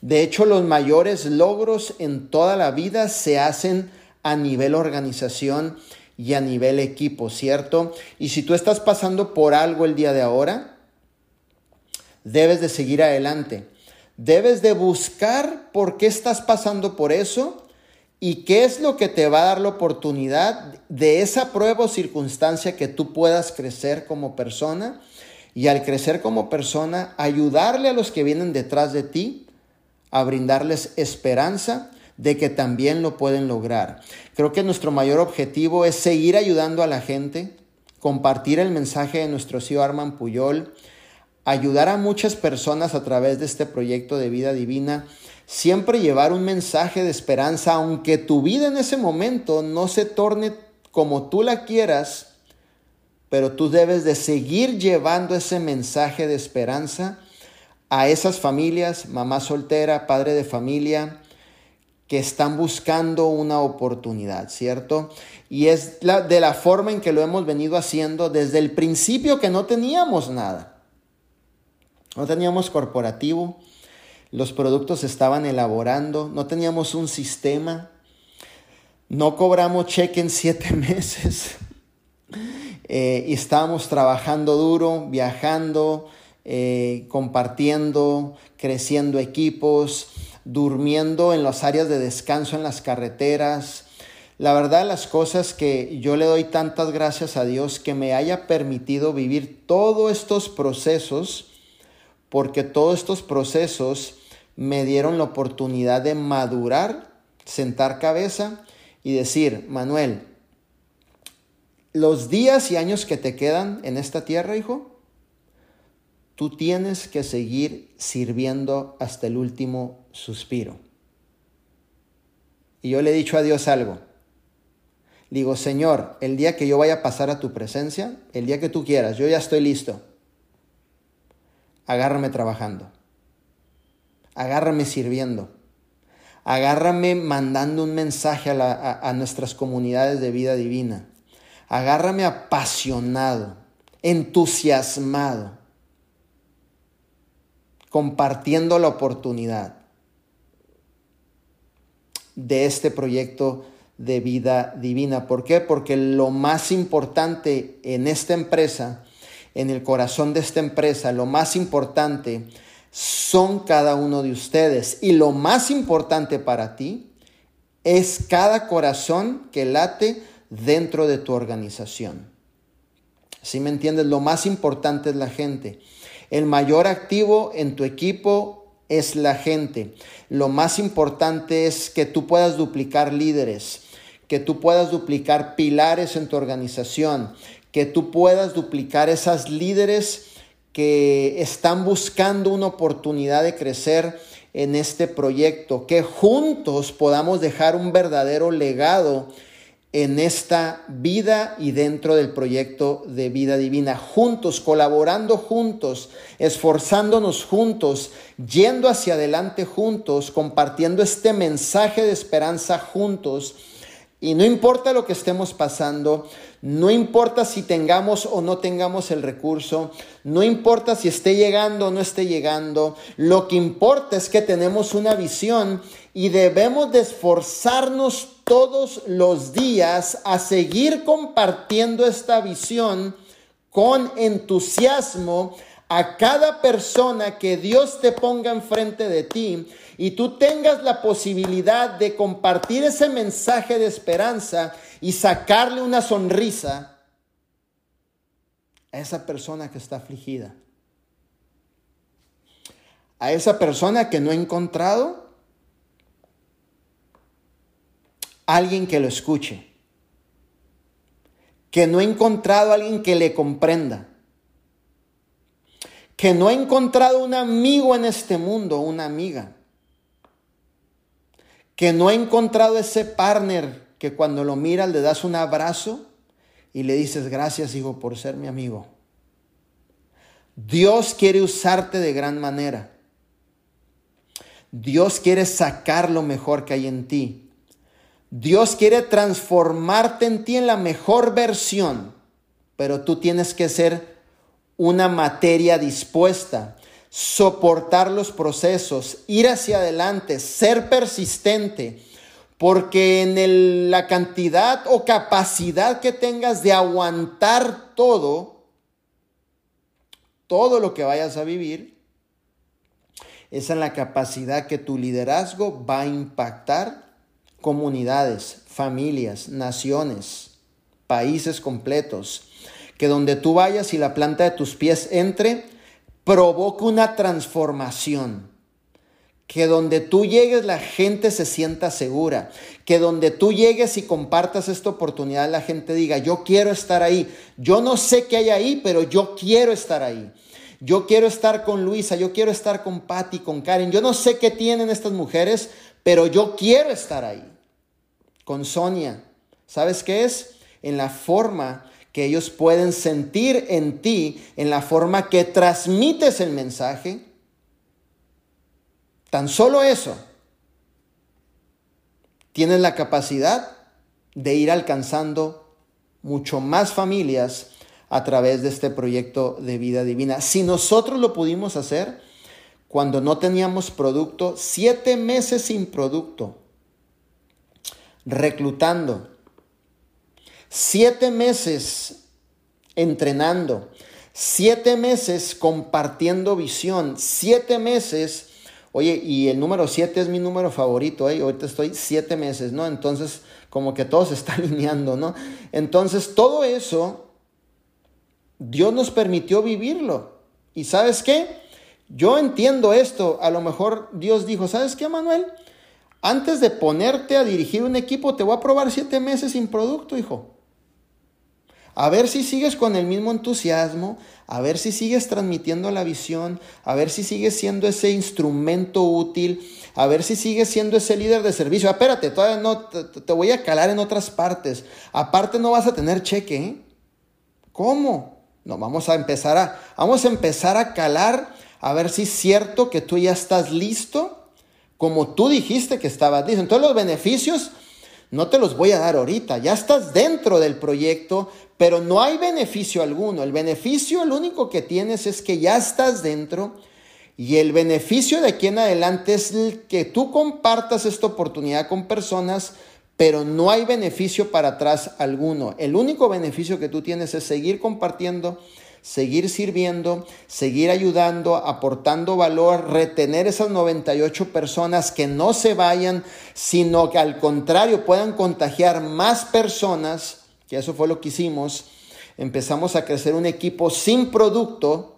De hecho, los mayores logros en toda la vida se hacen a nivel organización y a nivel equipo, ¿cierto? Y si tú estás pasando por algo el día de ahora, debes de seguir adelante. Debes de buscar por qué estás pasando por eso y qué es lo que te va a dar la oportunidad de esa prueba o circunstancia que tú puedas crecer como persona y al crecer como persona ayudarle a los que vienen detrás de ti a brindarles esperanza de que también lo pueden lograr. Creo que nuestro mayor objetivo es seguir ayudando a la gente, compartir el mensaje de nuestro CEO Arman Puyol, ayudar a muchas personas a través de este proyecto de vida divina, siempre llevar un mensaje de esperanza, aunque tu vida en ese momento no se torne como tú la quieras, pero tú debes de seguir llevando ese mensaje de esperanza a esas familias, mamá soltera, padre de familia, que están buscando una oportunidad, ¿cierto? Y es la, de la forma en que lo hemos venido haciendo desde el principio que no teníamos nada. No teníamos corporativo, los productos estaban elaborando, no teníamos un sistema, no cobramos cheque en siete meses eh, y estábamos trabajando duro, viajando, eh, compartiendo, creciendo equipos durmiendo en las áreas de descanso en las carreteras. La verdad, las cosas que yo le doy tantas gracias a Dios que me haya permitido vivir todos estos procesos, porque todos estos procesos me dieron la oportunidad de madurar, sentar cabeza y decir, Manuel, los días y años que te quedan en esta tierra, hijo, Tú tienes que seguir sirviendo hasta el último suspiro. Y yo le he dicho a Dios algo. digo, Señor, el día que yo vaya a pasar a tu presencia, el día que tú quieras, yo ya estoy listo. Agárrame trabajando. Agárrame sirviendo. Agárrame mandando un mensaje a, nuestras comunidades de vida divina. Agárrame apasionado, entusiasmado compartiendo la oportunidad de este proyecto de vida divina. ¿Por qué? Porque lo más importante en esta empresa, en el corazón de esta empresa, lo más importante son cada uno de ustedes. Y lo más importante para ti es cada corazón que late dentro de tu organización. Si me entiendes? Lo más importante es la gente. El mayor activo en tu equipo es la gente. Lo más importante es que tú puedas duplicar líderes, que tú puedas duplicar pilares en tu organización, que tú puedas duplicar esas líderes que están buscando una oportunidad de crecer en este proyecto, que juntos podamos dejar un verdadero legado en esta vida y dentro del proyecto de vida divina, juntos, colaborando juntos, esforzándonos juntos, yendo hacia adelante juntos, compartiendo este mensaje de esperanza juntos. Y no importa lo que estemos pasando, no importa si tengamos o no tengamos el recurso, no importa si esté llegando o no esté llegando, lo que importa es que tenemos una visión y debemos de esforzarnos todos los días a seguir compartiendo esta visión con entusiasmo a cada persona que Dios te ponga enfrente de ti y tú tengas la posibilidad de compartir ese mensaje de esperanza y sacarle una sonrisa a esa persona que está afligida. A esa persona que no ha encontrado alguien que lo escuche. Que no ha encontrado alguien que le comprenda. Que no ha encontrado un amigo en este mundo, una amiga. Que no ha encontrado ese partner que cuando lo miras le das un abrazo y le dices gracias hijo por ser mi amigo. Dios quiere usarte de gran manera. Dios quiere sacar lo mejor que hay en ti. Dios quiere transformarte en ti en la mejor versión, pero tú tienes que ser una materia dispuesta, soportar los procesos, ir hacia adelante, ser persistente porque en la cantidad o capacidad que tengas de aguantar todo, todo lo que vayas a vivir, es en la capacidad que tu liderazgo va a impactar comunidades, familias, naciones, países completos. Que donde tú vayas y la planta de tus pies entre, provoque una transformación que donde tú llegues la gente se sienta segura, que donde tú llegues y compartas esta oportunidad la gente diga, yo quiero estar ahí, yo no sé qué hay ahí, pero yo quiero estar ahí. Yo quiero estar con Luisa, yo quiero estar con Patty, con Karen, yo no sé qué tienen estas mujeres, pero yo quiero estar ahí. Con Sonia, ¿sabes qué es? En la forma que ellos pueden sentir en ti, en la forma que transmites el mensaje, Tan solo eso, tienes la capacidad de ir alcanzando mucho más familias a través de este proyecto de vida divina. Si nosotros lo pudimos hacer cuando no teníamos producto, siete meses sin producto, reclutando, siete meses entrenando, siete meses compartiendo visión, siete meses Oye, y el número 7 es mi número favorito, ¿eh? ahorita estoy 7 meses, ¿no? Entonces, como que todo se está alineando, ¿no? Entonces, todo eso, Dios nos permitió vivirlo. ¿Y sabes qué? Yo entiendo esto. A lo mejor Dios dijo, ¿sabes qué, Manuel? Antes de ponerte a dirigir un equipo, te voy a probar 7 meses sin producto, hijo. A ver si sigues con el mismo entusiasmo, a ver si sigues transmitiendo la visión, a ver si sigues siendo ese instrumento útil, a ver si sigues siendo ese líder de servicio. Espérate, todavía no, te, voy a calar en otras partes. Aparte no vas a tener cheque. ¿eh? ¿Cómo? No, vamos a empezar a, vamos a empezar a calar a ver si es cierto que tú ya estás listo como tú dijiste que estabas listo. Entonces los beneficios no te los voy a dar ahorita, ya estás dentro del proyecto, pero no hay beneficio alguno. El beneficio, el único que tienes es que ya estás dentro Y el beneficio de aquí en adelante es que tú compartas esta oportunidad con personas, pero no hay beneficio para atrás alguno. El único beneficio que tú tienes es seguir compartiendo seguir sirviendo, seguir ayudando, aportando valor, retener esas 98 personas que no se vayan, sino que al contrario puedan contagiar más personas, que eso fue lo que hicimos. Empezamos a crecer un equipo sin producto.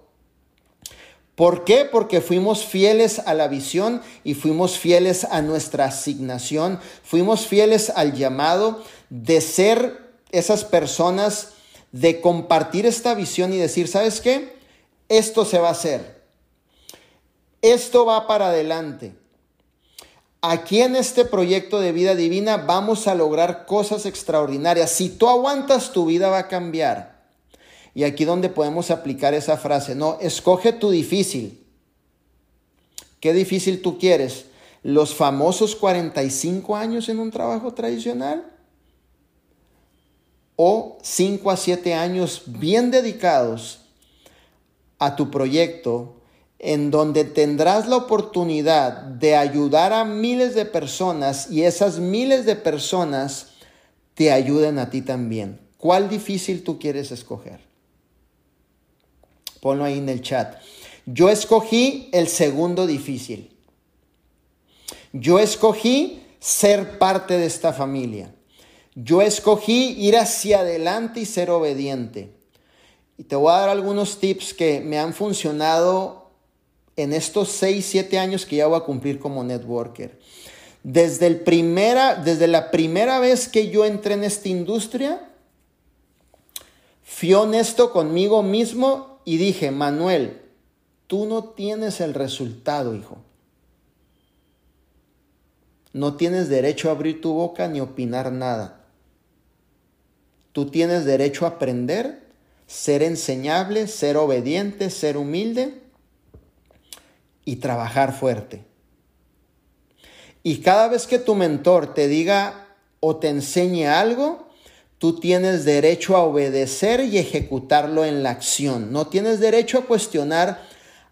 ¿Por qué? Porque fuimos fieles a la visión y fuimos fieles a nuestra asignación, fuimos fieles al llamado de ser esas personas de compartir esta visión y decir, ¿sabes qué? Esto se va a hacer. Esto va para adelante. Aquí en este proyecto de vida divina vamos a lograr cosas extraordinarias. Si tú aguantas, tu vida va a cambiar. Y aquí donde podemos aplicar esa frase, no, escoge tu difícil. ¿Qué difícil tú quieres? ¿Los famosos 45 años en un trabajo tradicional? O 5 a 7 años bien dedicados a tu proyecto en donde tendrás la oportunidad de ayudar a miles de personas y esas miles de personas te ayuden a ti también. ¿Cuál difícil tú quieres escoger? Ponlo ahí en el chat. Yo escogí el segundo difícil. Yo escogí ser parte de esta familia. Yo escogí ir hacia adelante y ser obediente. Y te voy a dar algunos tips que me han funcionado en estos 6, 7 años que ya voy a cumplir como networker. Desde, el primera, desde la primera vez que yo entré en esta industria, fui honesto conmigo mismo y dije, Manuel, tú no tienes el resultado, hijo. No tienes derecho a abrir tu boca ni opinar nada. Tú tienes derecho a aprender, ser enseñable, ser obediente, ser humilde y trabajar fuerte. Y cada vez que tu mentor te diga o te enseñe algo, tú tienes derecho a obedecer y ejecutarlo en la acción. No tienes derecho a cuestionar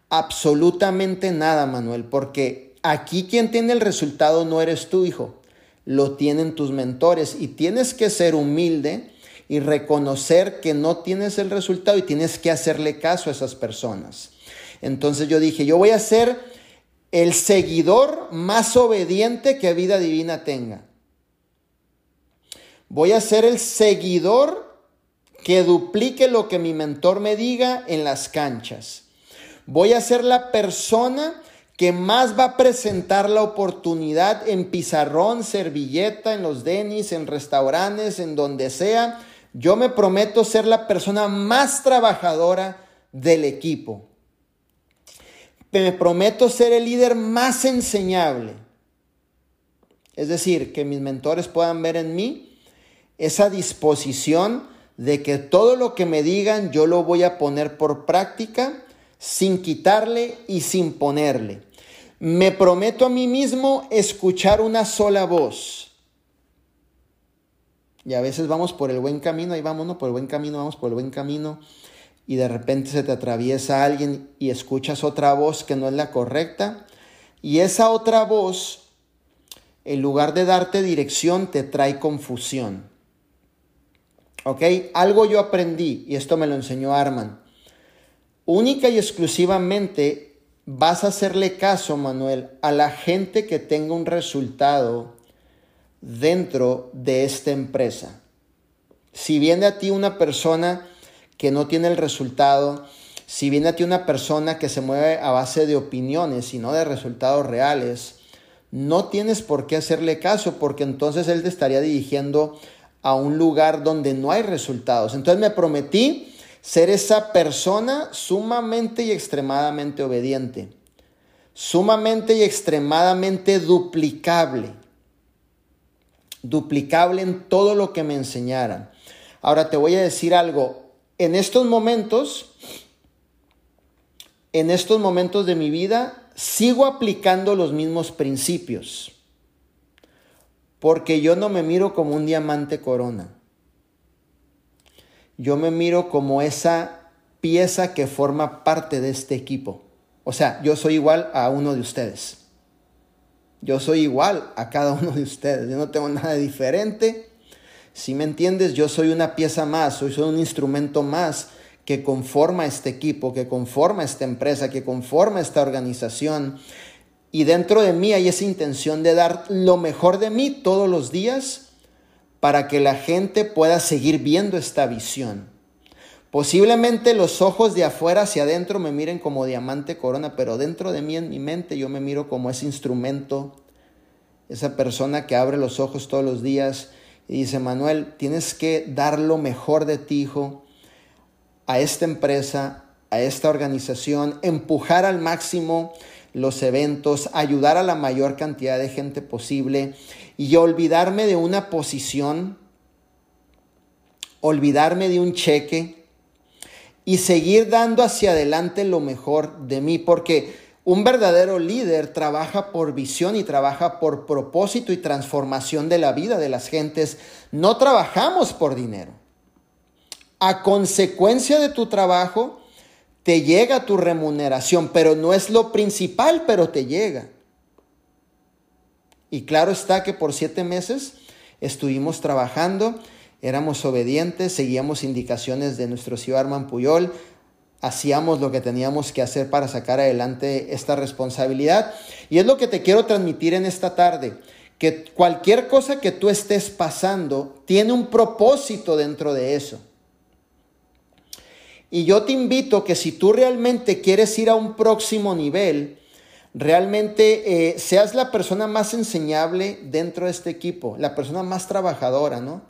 absolutamente nada, Manuel, porque aquí quien tiene el resultado no eres tú, hijo, lo tienen tus mentores y tienes que ser humilde y reconocer que no tienes el resultado y tienes que hacerle caso a esas personas. Entonces yo dije, yo voy a ser el seguidor más obediente que vida divina tenga. Voy a ser el seguidor que duplique lo que mi mentor me diga en las canchas. Voy a ser la persona que más va a presentar la oportunidad en pizarrón, servilleta, en los denis, en restaurantes, en donde sea, yo me prometo ser la persona más trabajadora del equipo. Me prometo ser el líder más enseñable. Es decir, que mis mentores puedan ver en mí esa disposición de que todo lo que me digan yo lo voy a poner por práctica sin quitarle y sin ponerle. Me prometo a mí mismo escuchar una sola voz y a veces vamos por el buen camino, ahí vámonos por el buen camino, vamos por el buen camino. Y de repente se te atraviesa alguien y escuchas otra voz que no es la correcta. Y esa otra voz, en lugar de darte dirección, te trae confusión. ¿Ok? Algo yo aprendí, y esto me lo enseñó Arman. Única y exclusivamente vas a hacerle caso, Manuel, a la gente que tenga un resultado dentro de esta empresa. Si viene a ti una persona que no tiene el resultado, si viene a ti una persona que se mueve a base de opiniones y no de resultados reales, no tienes por qué hacerle caso porque entonces él te estaría dirigiendo a un lugar donde no hay resultados. Entonces me prometí ser esa persona sumamente y extremadamente obediente, sumamente y extremadamente duplicable duplicable en todo lo que me enseñaran. Ahora te voy a decir algo, en estos momentos, en estos momentos de mi vida, sigo aplicando los mismos principios, porque yo no me miro como un diamante corona, yo me miro como esa pieza que forma parte de este equipo. O sea, yo soy igual a uno de ustedes. Yo soy igual a cada uno de ustedes. Yo no tengo nada diferente. Si me entiendes, yo soy una pieza más, soy, un instrumento más que conforma este equipo, que conforma esta empresa, que conforma esta organización. Y dentro de mí hay esa intención de dar lo mejor de mí todos los días para que la gente pueda seguir viendo esta visión. Posiblemente los ojos de afuera hacia adentro me miren como diamante corona, pero dentro de mí, en mi mente, yo me miro como ese instrumento, esa persona que abre los ojos todos los días y dice, Manuel, tienes que dar lo mejor de ti, hijo, a esta empresa, a esta organización, empujar al máximo los eventos, ayudar a la mayor cantidad de gente posible y olvidarme de una posición, olvidarme de un cheque y seguir dando hacia adelante lo mejor de mí, porque un verdadero líder trabaja por visión y trabaja por propósito y transformación de la vida de las gentes. No trabajamos por dinero. A consecuencia de tu trabajo, te llega tu remuneración, pero no es lo principal, pero te llega. Y claro está que por siete meses estuvimos trabajando, éramos obedientes, seguíamos indicaciones de nuestro señor Arman Puyol, hacíamos lo que teníamos que hacer para sacar adelante esta responsabilidad. Y es lo que te quiero transmitir en esta tarde, que cualquier cosa que tú estés pasando tiene un propósito dentro de eso. Y yo te invito que si tú realmente quieres ir a un próximo nivel, realmente eh, seas la persona más enseñable dentro de este equipo, la persona más trabajadora, ¿no?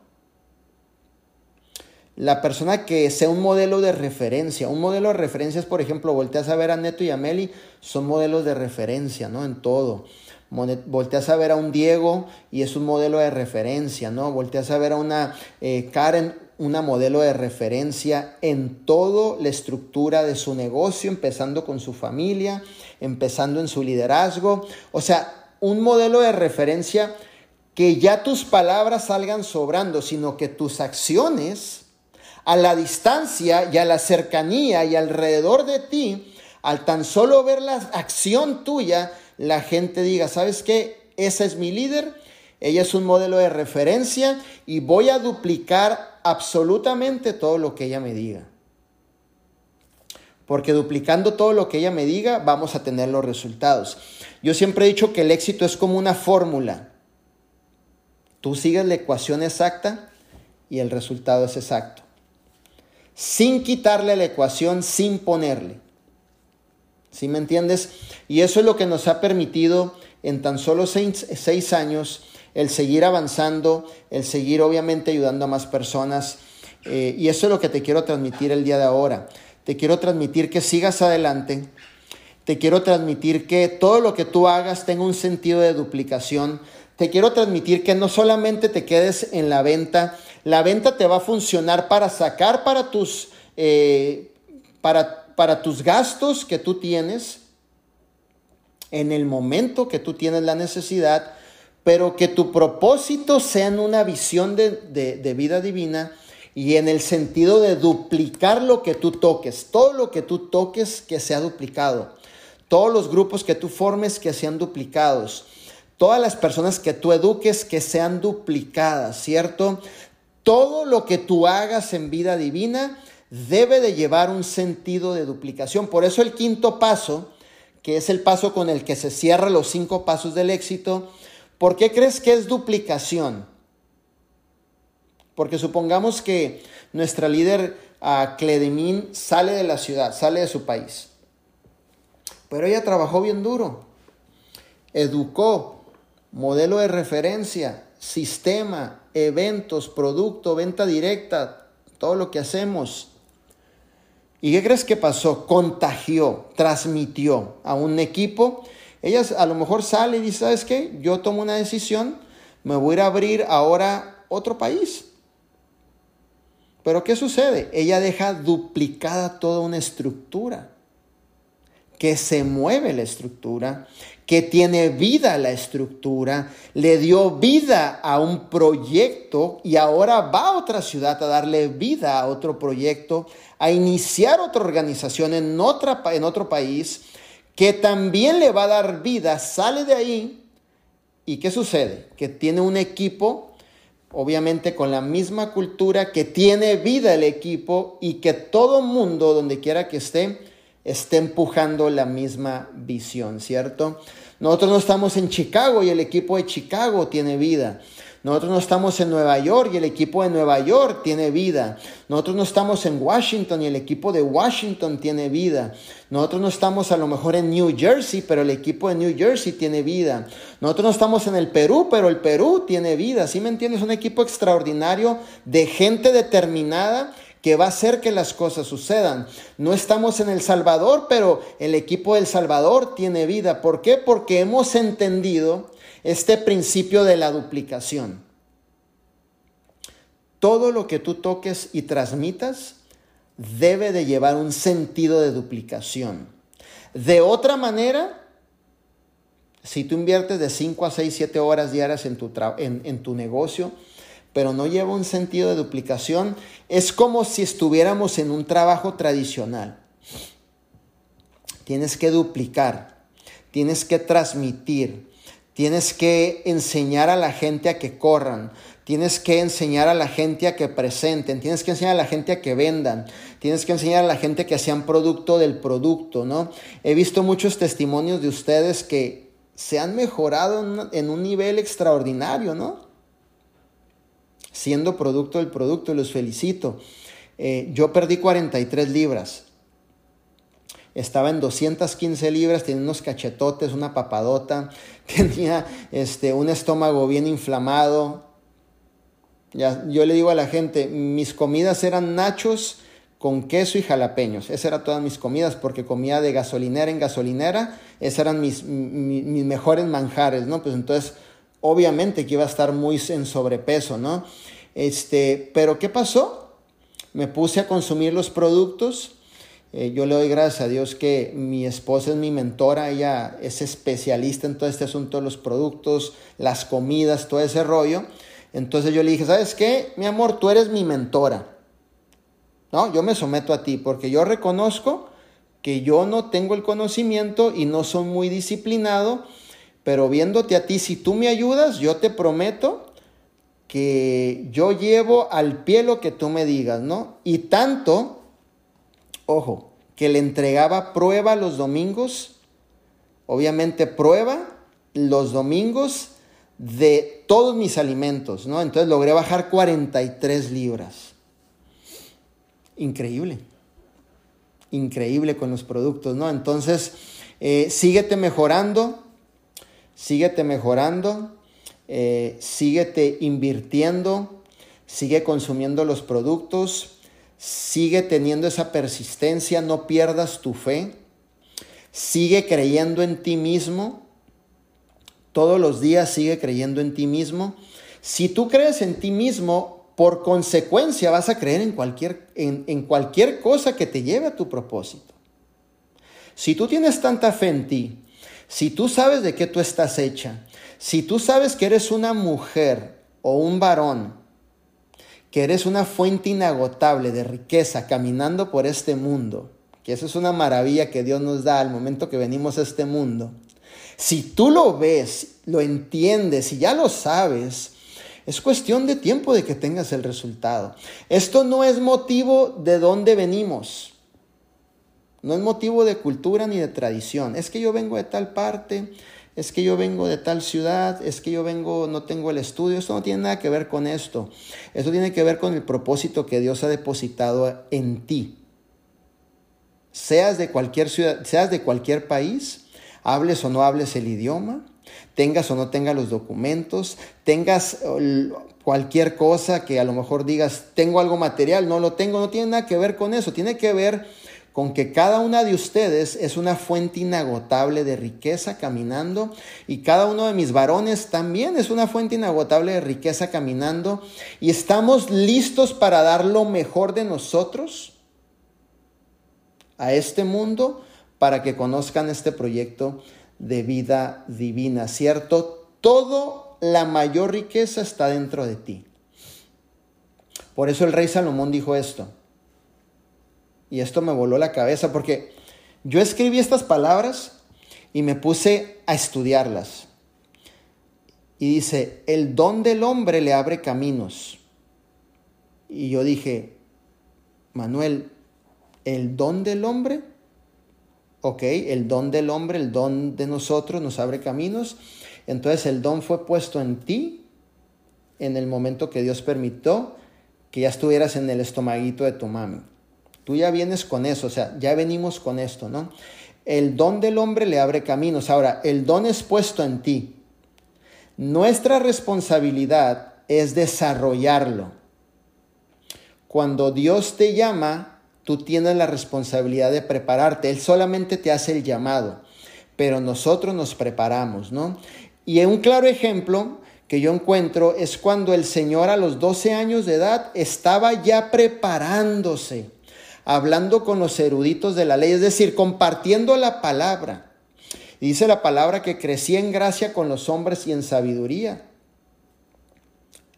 La persona que sea un modelo de referencia. Un modelo de referencia es, por ejemplo, volteas a ver a Neto y a Meli, son modelos de referencia, ¿no? En todo. Volteas a ver a un Diego y es un modelo de referencia, ¿no? Volteas a ver a una eh, Karen, una modelo de referencia en toda la estructura de su negocio, empezando con su familia, empezando en su liderazgo. O sea, un modelo de referencia que ya tus palabras salgan sobrando, sino que tus acciones a la distancia y a la cercanía y alrededor de ti, al tan solo ver la acción tuya, la gente diga, ¿sabes qué? Esa es mi líder, ella es un modelo de referencia y voy a duplicar absolutamente todo lo que ella me diga. Porque duplicando todo lo que ella me diga, vamos a tener los resultados. Yo siempre he dicho que el éxito es como una fórmula. Tú sigues la ecuación exacta y el resultado es exacto. Sin quitarle la ecuación, sin ponerle. ¿Sí me entiendes? Y eso es lo que nos ha permitido en tan solo seis, seis años el seguir avanzando, el seguir obviamente ayudando a más personas. Eh, y eso es lo que te quiero transmitir el día de ahora. Te quiero transmitir que sigas adelante. Te quiero transmitir que todo lo que tú hagas tenga un sentido de duplicación. Te quiero transmitir que no solamente te quedes en la venta, la venta te va a funcionar para sacar para tus, eh, para, para tus gastos que tú tienes en el momento que tú tienes la necesidad, pero que tu propósito sea en una visión de, vida divina y en el sentido de duplicar lo que tú toques, todo lo que tú toques que sea duplicado, todos los grupos que tú formes que sean duplicados, todas las personas que tú eduques que sean duplicadas, ¿cierto? Todo lo que tú hagas en vida divina debe de llevar un sentido de duplicación. Por eso el quinto paso, que es el paso con el que se cierran los cinco pasos del éxito, ¿Por qué crees que es duplicación? Porque supongamos que nuestra líder a Cledemín sale de la ciudad, sale de su país. Pero ella trabajó bien duro, educó, modelo de referencia, sistema, eventos, producto, venta directa, todo lo que hacemos. ¿Y qué crees que pasó? Contagió, transmitió a un equipo ella a lo mejor sale y dice, ¿sabes qué? Yo tomo una decisión, me voy a ir a abrir ahora otro país. Pero ¿qué sucede? Ella deja duplicada toda una estructura, que se mueve la estructura, que tiene vida la estructura, le dio vida a un proyecto y ahora va a otra ciudad a darle vida a otro proyecto, a iniciar otra organización en, otra, en otro país que también le va a dar vida, sale de ahí. ¿Y qué sucede? Que tiene un equipo, obviamente con la misma cultura, que tiene vida el equipo y que todo mundo, donde quiera que esté, esté empujando la misma visión, ¿cierto? Nosotros no estamos en Chicago y el equipo de Chicago tiene vida. Nosotros no estamos en Nueva York y el equipo de Nueva York tiene vida. Nosotros no estamos en Washington y el equipo de Washington tiene vida. Nosotros no estamos a lo mejor en New Jersey, pero el equipo de New Jersey tiene vida. Nosotros no estamos en el Perú, pero el Perú tiene vida. ¿Sí me entiendes? Un equipo extraordinario de gente determinada que va a hacer que las cosas sucedan. No estamos en El Salvador, pero el equipo del Salvador tiene vida. ¿Por qué? Porque hemos entendido este principio de la duplicación. Todo lo que tú toques y transmitas debe de llevar un sentido de duplicación. De otra manera, si tú inviertes de 5 a 6, 7 horas diarias en tu, en, en tu negocio, pero no lleva un sentido de duplicación, es como si estuviéramos en un trabajo tradicional. Tienes que duplicar, tienes que transmitir, Tienes que enseñar a la gente a que corran. Tienes que enseñar a la gente a que presenten. Tienes que enseñar a la gente a que vendan. Tienes que enseñar a la gente que sean producto del producto, ¿no? He visto muchos testimonios de ustedes que se han mejorado en un nivel extraordinario, ¿no? Siendo producto del producto, los felicito. Eh, yo perdí 43 libras estaba en 215 libras, tenía unos cachetotes, una papadota, tenía este, un estómago bien inflamado. Ya, yo le digo a la gente, mis comidas eran nachos con queso y jalapeños. Esas eran todas mis comidas porque comía de gasolinera en gasolinera. Esas eran mis, mis, mejores manjares, ¿no? Pues entonces, obviamente que iba a estar muy en sobrepeso, ¿no? Este, pero ¿qué pasó? Me puse a consumir los productos eh, yo le doy gracias a Dios que mi esposa es mi mentora, ella es especialista en todo este asunto de los productos, las comidas, todo ese rollo. Entonces yo le dije, ¿sabes qué? Mi amor, tú eres mi mentora. No, yo me someto a ti porque yo reconozco que yo no tengo el conocimiento y no soy muy disciplinado, pero viéndote a ti, si tú me ayudas, yo te prometo que yo llevo al pie lo que tú me digas, ¿no? Y tanto ojo, que le entregaba prueba los domingos, obviamente prueba los domingos de todos mis alimentos, ¿no? Entonces logré bajar 43 libras. Increíble. Increíble con los productos, ¿no? Entonces, eh, síguete mejorando, síguete mejorando, eh, síguete invirtiendo, sigue consumiendo los productos, Sigue teniendo esa persistencia, no pierdas tu fe. Sigue creyendo en ti mismo. Todos los días sigue creyendo en ti mismo. Si tú crees en ti mismo, por consecuencia vas a creer en cualquier, en, en cualquier cosa que te lleve a tu propósito. Si tú tienes tanta fe en ti, si tú sabes de qué tú estás hecha, si tú sabes que eres una mujer o un varón que eres una fuente inagotable de riqueza caminando por este mundo, que eso es una maravilla que Dios nos da al momento que venimos a este mundo, si tú lo ves, lo entiendes y ya lo sabes, es cuestión de tiempo de que tengas el resultado. Esto no es motivo de dónde venimos. No es motivo de cultura ni de tradición. Es que yo vengo de tal parte, es que yo vengo de tal ciudad, es que yo vengo, no tengo el estudio, esto no tiene nada que ver con esto. Esto tiene que ver con el propósito que Dios ha depositado en ti. Seas de cualquier ciudad, seas de cualquier país, hables o no hables el idioma, tengas o no tengas los documentos, tengas cualquier cosa que a lo mejor digas, tengo algo material, no lo tengo, no tiene nada que ver con eso, tiene que ver con que cada una de ustedes es una fuente inagotable de riqueza caminando y cada uno de mis varones también es una fuente inagotable de riqueza caminando y estamos listos para dar lo mejor de nosotros a este mundo para que conozcan este proyecto de vida divina, ¿cierto? Todo la mayor riqueza está dentro de ti. Por eso el rey Salomón dijo esto. Y esto me voló la cabeza porque yo escribí estas palabras y me puse a estudiarlas. Y dice, el don del hombre le abre caminos. Y yo dije, Manuel, ¿el don del hombre? Ok, el don del hombre, el don de nosotros nos abre caminos. Entonces el don fue puesto en ti en el momento que Dios permitió que ya estuvieras en el estomaguito de tu mami. Tú ya vienes con eso, o sea, ya venimos con esto, ¿no? El don del hombre le abre caminos. Ahora, el don es puesto en ti. Nuestra responsabilidad es desarrollarlo. Cuando Dios te llama, tú tienes la responsabilidad de prepararte. Él solamente te hace el llamado, pero nosotros nos preparamos, ¿no? Y un claro ejemplo que yo encuentro es cuando el Señor a los 12 años de edad estaba ya preparándose hablando con los eruditos de la ley, es decir, compartiendo la palabra. dice la palabra que crecía en gracia con los hombres y en sabiduría.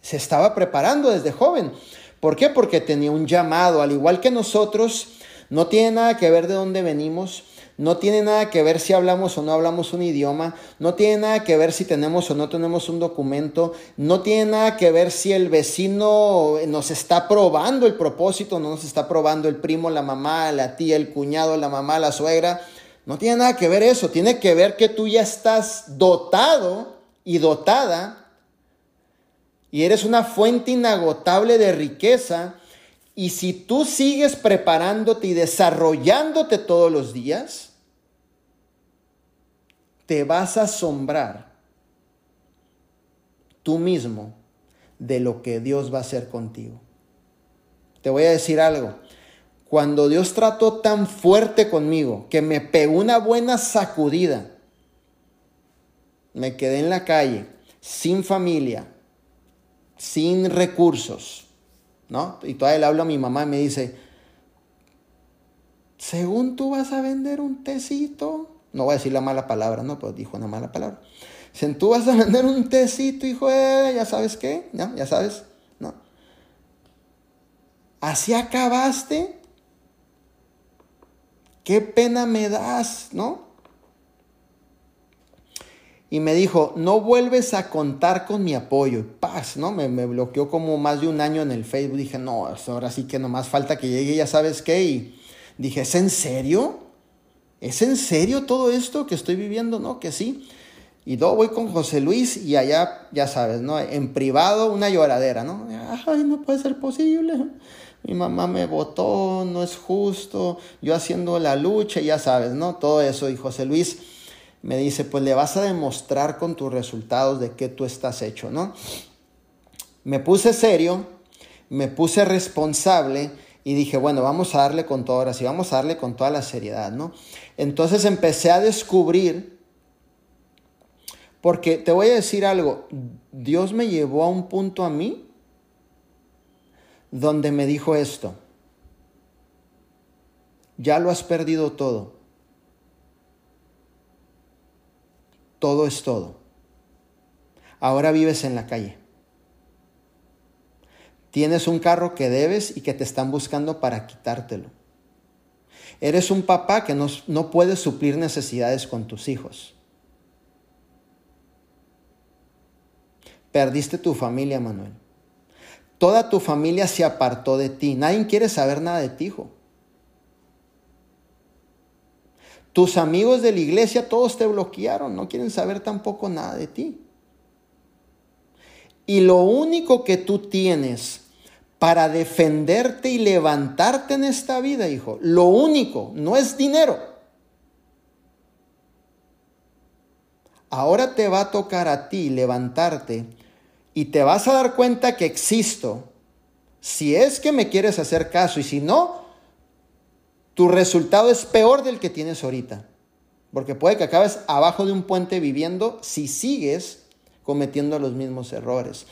Se estaba preparando desde joven. ¿Por qué? Porque tenía un llamado, al igual que nosotros, no tiene nada que ver de dónde venimos, no tiene nada que ver si hablamos o no hablamos un idioma, no tiene nada que ver si tenemos o no tenemos un documento, no tiene nada que ver si el vecino nos está probando el propósito, no nos está probando el primo, la mamá, la tía, el cuñado, la mamá, la suegra. No tiene nada que ver eso, tiene que ver que tú ya estás dotado y dotada y eres una fuente inagotable de riqueza. Y si tú sigues preparándote y desarrollándote todos los días, te vas a asombrar tú mismo de lo que Dios va a hacer contigo. Te voy a decir algo. Cuando Dios trató tan fuerte conmigo que me pegó una buena sacudida, me quedé en la calle, sin familia, sin recursos, ¿no? Y todavía le hablo a mi mamá y me dice, según tú vas a vender un tecito, no voy a decir la mala palabra, no, pues dijo una mala palabra. Si tú vas a vender un tecito, hijo, de, ya sabes qué. Ya sabes, ¿no? Así acabaste. Qué pena me das, ¿no? Y me dijo, no vuelves a contar con mi apoyo. Y paz, ¿no? Me, bloqueó como más de un año en el Facebook. Dije, no, ahora sí que nomás falta que llegue, ya sabes qué. Y dije, ¿es en serio? ¿es en serio todo esto que estoy viviendo? No, que sí. Y luego voy con José Luis y allá, ya sabes, ¿no? En privado una lloradera, ¿no? Ay, no puede ser posible. Mi mamá me votó, no es justo. Yo haciendo la lucha, ya sabes, ¿no? Todo eso. Y José Luis me dice, pues le vas a demostrar con tus resultados de qué tú estás hecho, ¿no? Me puse serio, me puse responsable y dije, bueno, vamos a darle con todo, ahora sí, vamos a darle con toda la seriedad, ¿no? Entonces empecé a descubrir, porque te voy a decir algo, Dios me llevó a un punto a mí donde me dijo esto, ya lo has perdido todo, todo es todo, ahora vives en la calle. Tienes un carro que debes y que te están buscando para quitártelo. Eres un papá que no, no puede suplir necesidades con tus hijos. Perdiste tu familia, Manuel. Toda tu familia se apartó de ti. Nadie quiere saber nada de ti, hijo. Tus amigos de la iglesia todos te bloquearon, no quieren saber tampoco nada de ti. Y lo único que tú tienes para defenderte y levantarte en esta vida, hijo. Lo único, no es dinero. Ahora te va a tocar a ti levantarte y te vas a dar cuenta que existo. Si es que me quieres hacer caso y si no, tu resultado es peor del que tienes ahorita. Porque puede que acabes abajo de un puente viviendo si sigues cometiendo los mismos errores.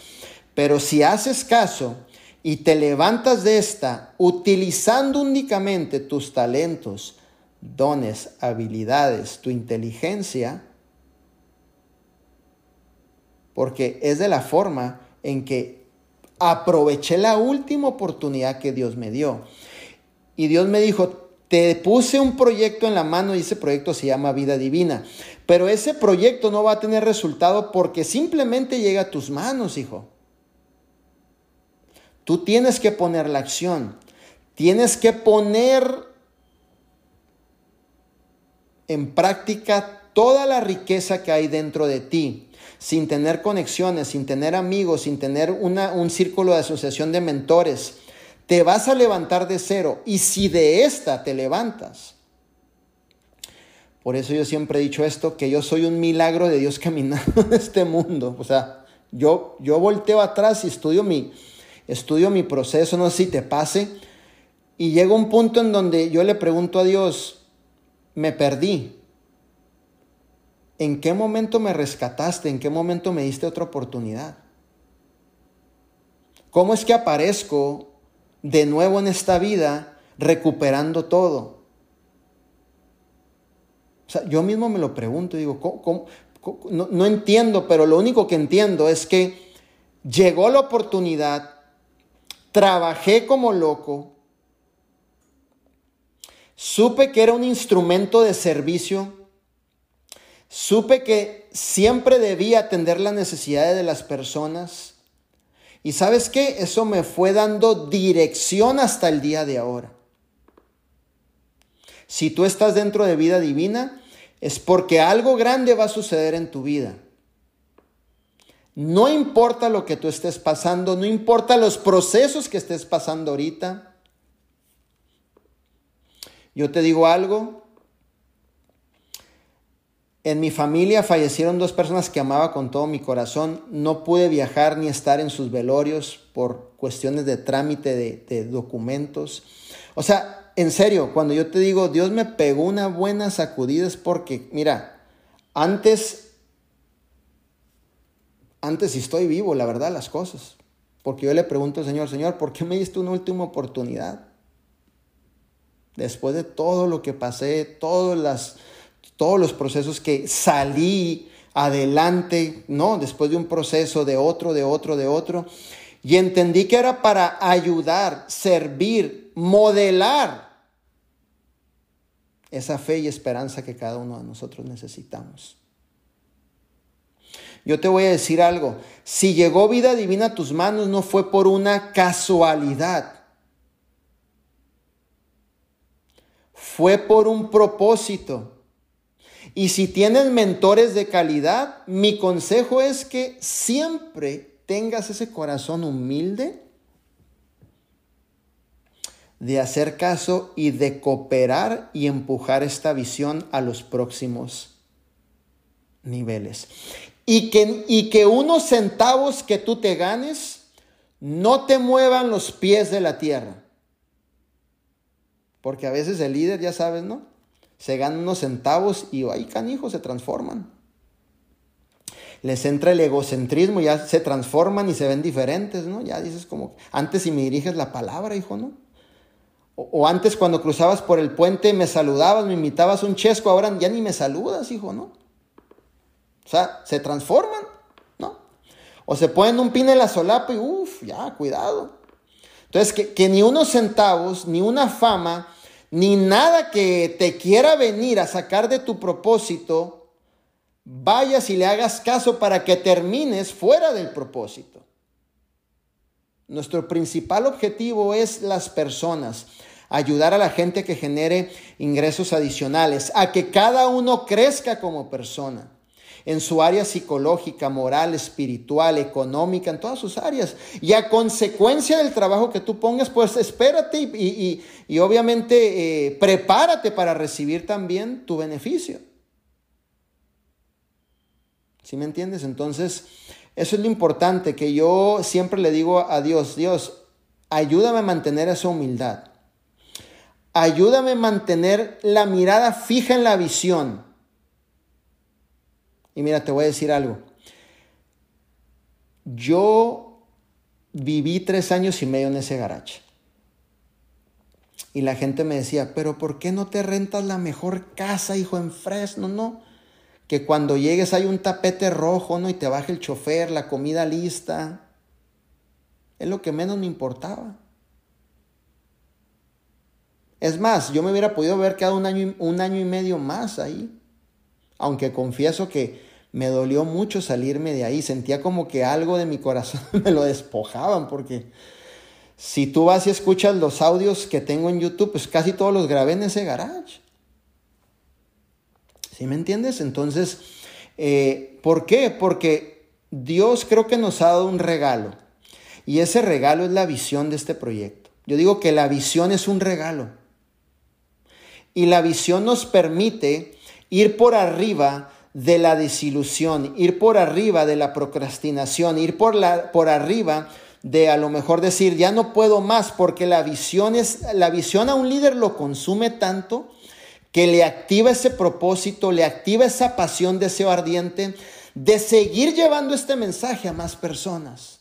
Pero si haces caso y te levantas de esta utilizando únicamente tus talentos, dones, habilidades, tu inteligencia, porque es de la forma en que aproveché la última oportunidad que Dios me dio. Y Dios me dijo, te puse un proyecto en la mano y ese proyecto se llama vida divina. Pero ese proyecto no va a tener resultado porque simplemente llega a tus manos, hijo. Tú tienes que poner la acción. Tienes que poner en práctica toda la riqueza que hay dentro de ti, sin tener conexiones, sin tener amigos, sin tener una, un círculo de asociación de mentores te vas a levantar de cero y si de esta te levantas. Por eso yo siempre he dicho esto, que yo soy un milagro de Dios caminando en este mundo. O sea, yo, yo volteo atrás y estudio mi, estudio mi proceso, no sé si te pase, y llega un punto en donde yo le pregunto a Dios, me perdí. ¿En qué momento me rescataste? ¿En qué momento me diste otra oportunidad? ¿Cómo es que aparezco de nuevo en esta vida recuperando todo? O sea, yo mismo me lo pregunto, digo, No, no entiendo, pero lo único que entiendo es que llegó la oportunidad, trabajé como loco, supe que era un instrumento de servicio, supe que siempre debía atender las necesidades de las personas, y sabes qué? Eso me fue dando dirección hasta el día de ahora. Si tú estás dentro de vida divina, es porque algo grande va a suceder en tu vida. No importa lo que tú estés pasando, no importa los procesos que estés pasando ahorita. Yo te digo algo, en mi familia fallecieron dos personas que amaba con todo mi corazón. No pude viajar ni estar en sus velorios por cuestiones de trámite de, documentos. O sea, en serio, cuando yo te digo, Dios me pegó una buena sacudida es porque, mira, antes, antes estoy vivo, la verdad, las cosas. Porque yo le pregunto al Señor, Señor, ¿por qué me diste una última oportunidad? Después de todo lo que pasé, todas las todos los procesos que salí adelante, ¿no? Después de un proceso de otro, de otro, de otro. Y entendí que era para ayudar, servir, modelar esa fe y esperanza que cada uno de nosotros necesitamos. Yo te voy a decir algo, si llegó vida divina a tus manos no fue por una casualidad, fue por un propósito. Y si tienes mentores de calidad, mi consejo es que siempre tengas ese corazón humilde de hacer caso y de cooperar y empujar esta visión a los próximos niveles. Y que, y que unos centavos que tú te ganes no te muevan los pies de la tierra. Porque a veces el líder, ya sabes, ¿no? Se ganan unos centavos y ahí canijos se transforman. Les entra el egocentrismo, ya se transforman y se ven diferentes, ¿no? Ya dices como, antes si me diriges la palabra, hijo, ¿no? O, antes cuando cruzabas por el puente me saludabas, me invitabas un chesco, ahora ya ni me saludas, hijo, ¿no? O sea, se transforman, ¿no? O se ponen un pin en la solapa y uff, ya, cuidado. Entonces, que, que ni unos centavos, ni una fama, ni nada que te quiera venir a sacar de tu propósito, vayas y le hagas caso para que termines fuera del propósito. Nuestro principal objetivo es las personas, ayudar a la gente que genere ingresos adicionales, a que cada uno crezca como persona en su área psicológica, moral, espiritual, económica, en todas sus áreas. Y a consecuencia del trabajo que tú pongas, pues espérate y, obviamente eh, prepárate para recibir también tu beneficio. ¿Sí me entiendes? Entonces, eso es lo importante, que yo siempre le digo a Dios, Dios, ayúdame a mantener esa humildad. Ayúdame a mantener la mirada fija en la visión y mira, te voy a decir algo. Yo viví tres años y medio en ese garaje. Y la gente me decía, pero ¿por qué no te rentas la mejor casa, hijo, en Fresno? No. Que cuando llegues hay un tapete rojo, ¿no? Y te baje el chofer, la comida lista. Es lo que menos me importaba. Es más, yo me hubiera podido haber quedado un año, un año y medio más ahí. Aunque confieso que me dolió mucho salirme de ahí. Sentía como que algo de mi corazón me lo despojaban porque si tú vas y escuchas los audios que tengo en YouTube, pues casi todos los grabé en ese garage. ¿Sí me entiendes? Entonces, eh, ¿por qué? Porque Dios creo que nos ha dado un regalo. Y ese regalo es la visión de este proyecto. Yo digo que la visión es un regalo. Y la visión nos permite ir por arriba de la desilusión, ir por arriba de la procrastinación, ir por, la, por arriba de a lo mejor decir, ya no puedo más, porque la visión es, la visión a un líder lo consume tanto que le activa ese propósito, le activa esa pasión, deseo ardiente de seguir llevando este mensaje a más personas.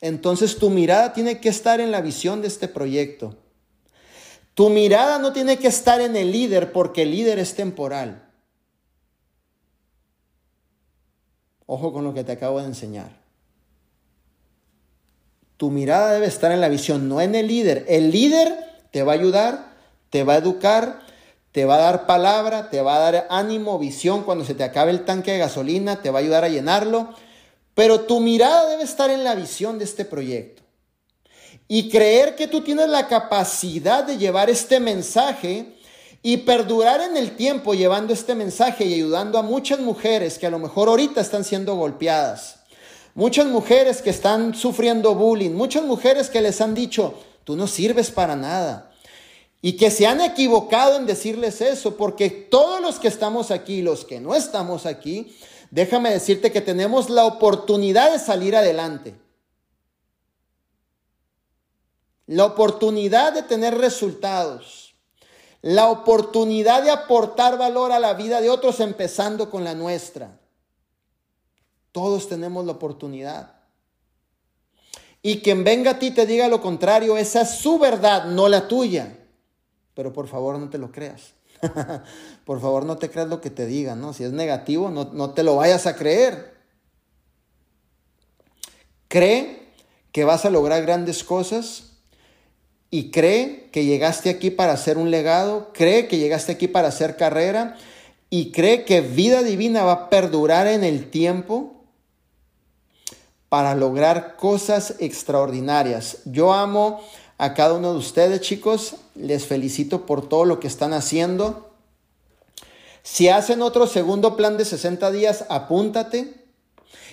Entonces tu mirada tiene que estar en la visión de este proyecto. Tu mirada no tiene que estar en el líder porque el líder es temporal. Ojo con lo que te acabo de enseñar. Tu mirada debe estar en la visión, no en el líder. El líder te va a ayudar, te va a educar, te va a dar palabra, te va a dar ánimo, visión cuando se te acabe el tanque de gasolina, te va a ayudar a llenarlo. Pero tu mirada debe estar en la visión de este proyecto. Y creer que tú tienes la capacidad de llevar este mensaje y perdurar en el tiempo llevando este mensaje y ayudando a muchas mujeres que a lo mejor ahorita están siendo golpeadas. Muchas mujeres que están sufriendo bullying, muchas mujeres que les han dicho, tú no sirves para nada. Y que se han equivocado en decirles eso, porque todos los que estamos aquí, los que no estamos aquí, déjame decirte que tenemos la oportunidad de salir adelante. La oportunidad de tener resultados la oportunidad de aportar valor a la vida de otros empezando con la nuestra. Todos tenemos la oportunidad. Y quien venga a ti te diga lo contrario, esa es su verdad, no la tuya. Pero por favor no te lo creas. por favor no te creas lo que te digan, ¿no? Si es negativo, no, no te lo vayas a creer. Cree que vas a lograr grandes cosas y cree que llegaste aquí para hacer un legado, cree que llegaste aquí para hacer carrera y cree que vida divina va a perdurar en el tiempo para lograr cosas extraordinarias. Yo amo a cada uno de ustedes, chicos. Les felicito por todo lo que están haciendo. Si hacen otro segundo plan de 60 días, apúntate.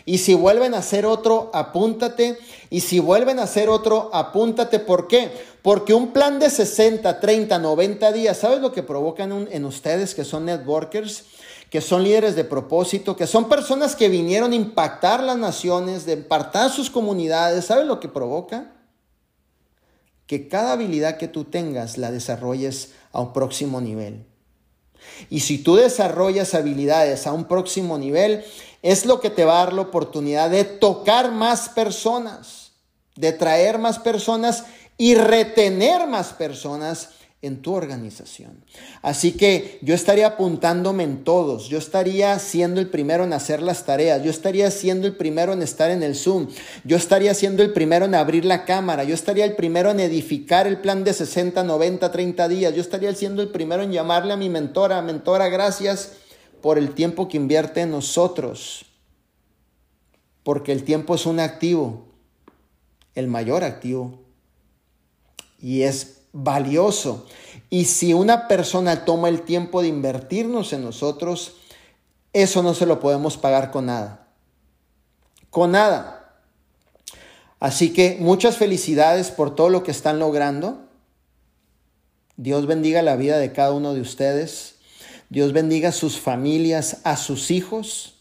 Y si vuelven a hacer otro, apúntate. Y si vuelven a hacer otro, apúntate. ¿Por qué? Porque un plan de 60, 30, 90 días, ¿sabes lo que provocan en ustedes que son networkers? Que son líderes de propósito, que son personas que vinieron a impactar las naciones, de impactar sus comunidades. ¿Sabes lo que provoca? Que cada habilidad que tú tengas la desarrolles a un próximo nivel. Y si tú desarrollas habilidades a un próximo nivel, es lo que te va a dar la oportunidad de tocar más personas, de traer más personas y retener más personas en tu organización. Así que yo estaría apuntándome en todos, yo estaría siendo el primero en hacer las tareas, yo estaría siendo el primero en estar en el Zoom, yo estaría siendo el primero en abrir la cámara, yo estaría el primero en edificar el plan de 60, 90, 30 días, yo estaría siendo el primero en llamarle a mi mentora, mentora, gracias por el tiempo que invierte en nosotros, porque el tiempo es un activo, el mayor activo, y es valioso. Y si una persona toma el tiempo de invertirnos en nosotros, eso no se lo podemos pagar con nada. Con nada. Así que muchas felicidades por todo lo que están logrando. Dios bendiga la vida de cada uno de ustedes. Dios bendiga a sus familias, a sus hijos.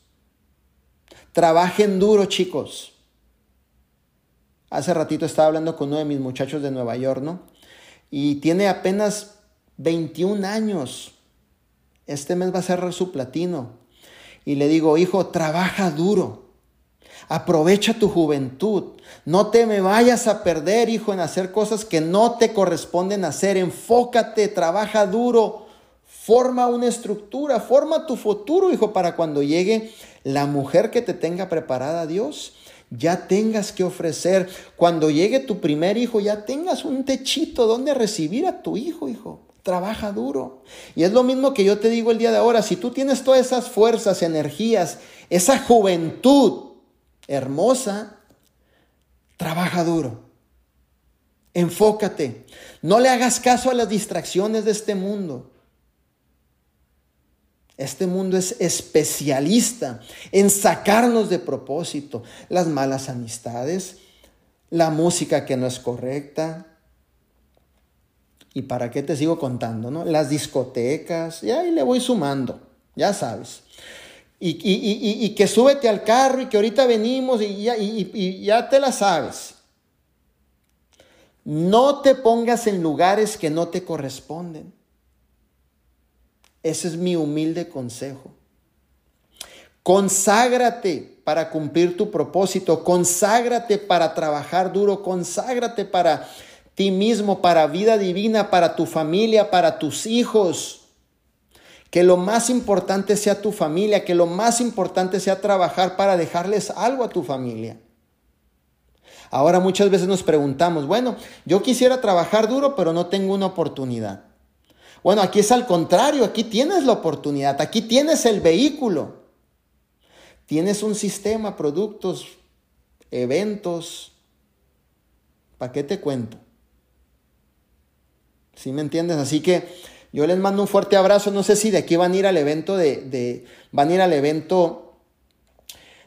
Trabajen duro, chicos. Hace ratito estaba hablando con uno de mis muchachos de Nueva York, ¿no? Y tiene apenas 21 años. Este mes va a cerrar su platino. Y le digo, hijo, trabaja duro. Aprovecha tu juventud. No te me vayas a perder, hijo, en hacer cosas que no te corresponden hacer. Enfócate, trabaja duro. Forma una estructura, forma tu futuro, hijo, para cuando llegue la mujer que te tenga preparada Dios ya tengas que ofrecer. Cuando llegue tu primer hijo, ya tengas un techito donde recibir a tu hijo, hijo. Trabaja duro. Y es lo mismo que yo te digo el día de ahora. Si tú tienes todas esas fuerzas, energías, esa juventud hermosa, trabaja duro. Enfócate. No le hagas caso a las distracciones de este mundo. Este mundo es especialista en sacarnos de propósito. Las malas amistades, la música que no es correcta. ¿Y para qué te sigo contando? No? Las discotecas, y ahí le voy sumando, ya sabes. Y, que súbete al carro y que ahorita venimos ya, y ya te la sabes. No te pongas en lugares que no te corresponden. Ese es mi humilde consejo. Conságrate para cumplir tu propósito, conságrate para trabajar duro, conságrate para ti mismo, para vida divina, para tu familia, para tus hijos. Que lo más importante sea tu familia, que lo más importante sea trabajar para dejarles algo a tu familia. Ahora muchas veces nos preguntamos, bueno, yo quisiera trabajar duro, pero no tengo una oportunidad. Bueno, aquí es al contrario, aquí tienes la oportunidad, aquí tienes el vehículo. Tienes un sistema, productos, eventos. ¿Para qué te cuento? ¿Sí me entiendes? Así que yo les mando un fuerte abrazo. No sé si de aquí van a ir al evento de, van a ir al evento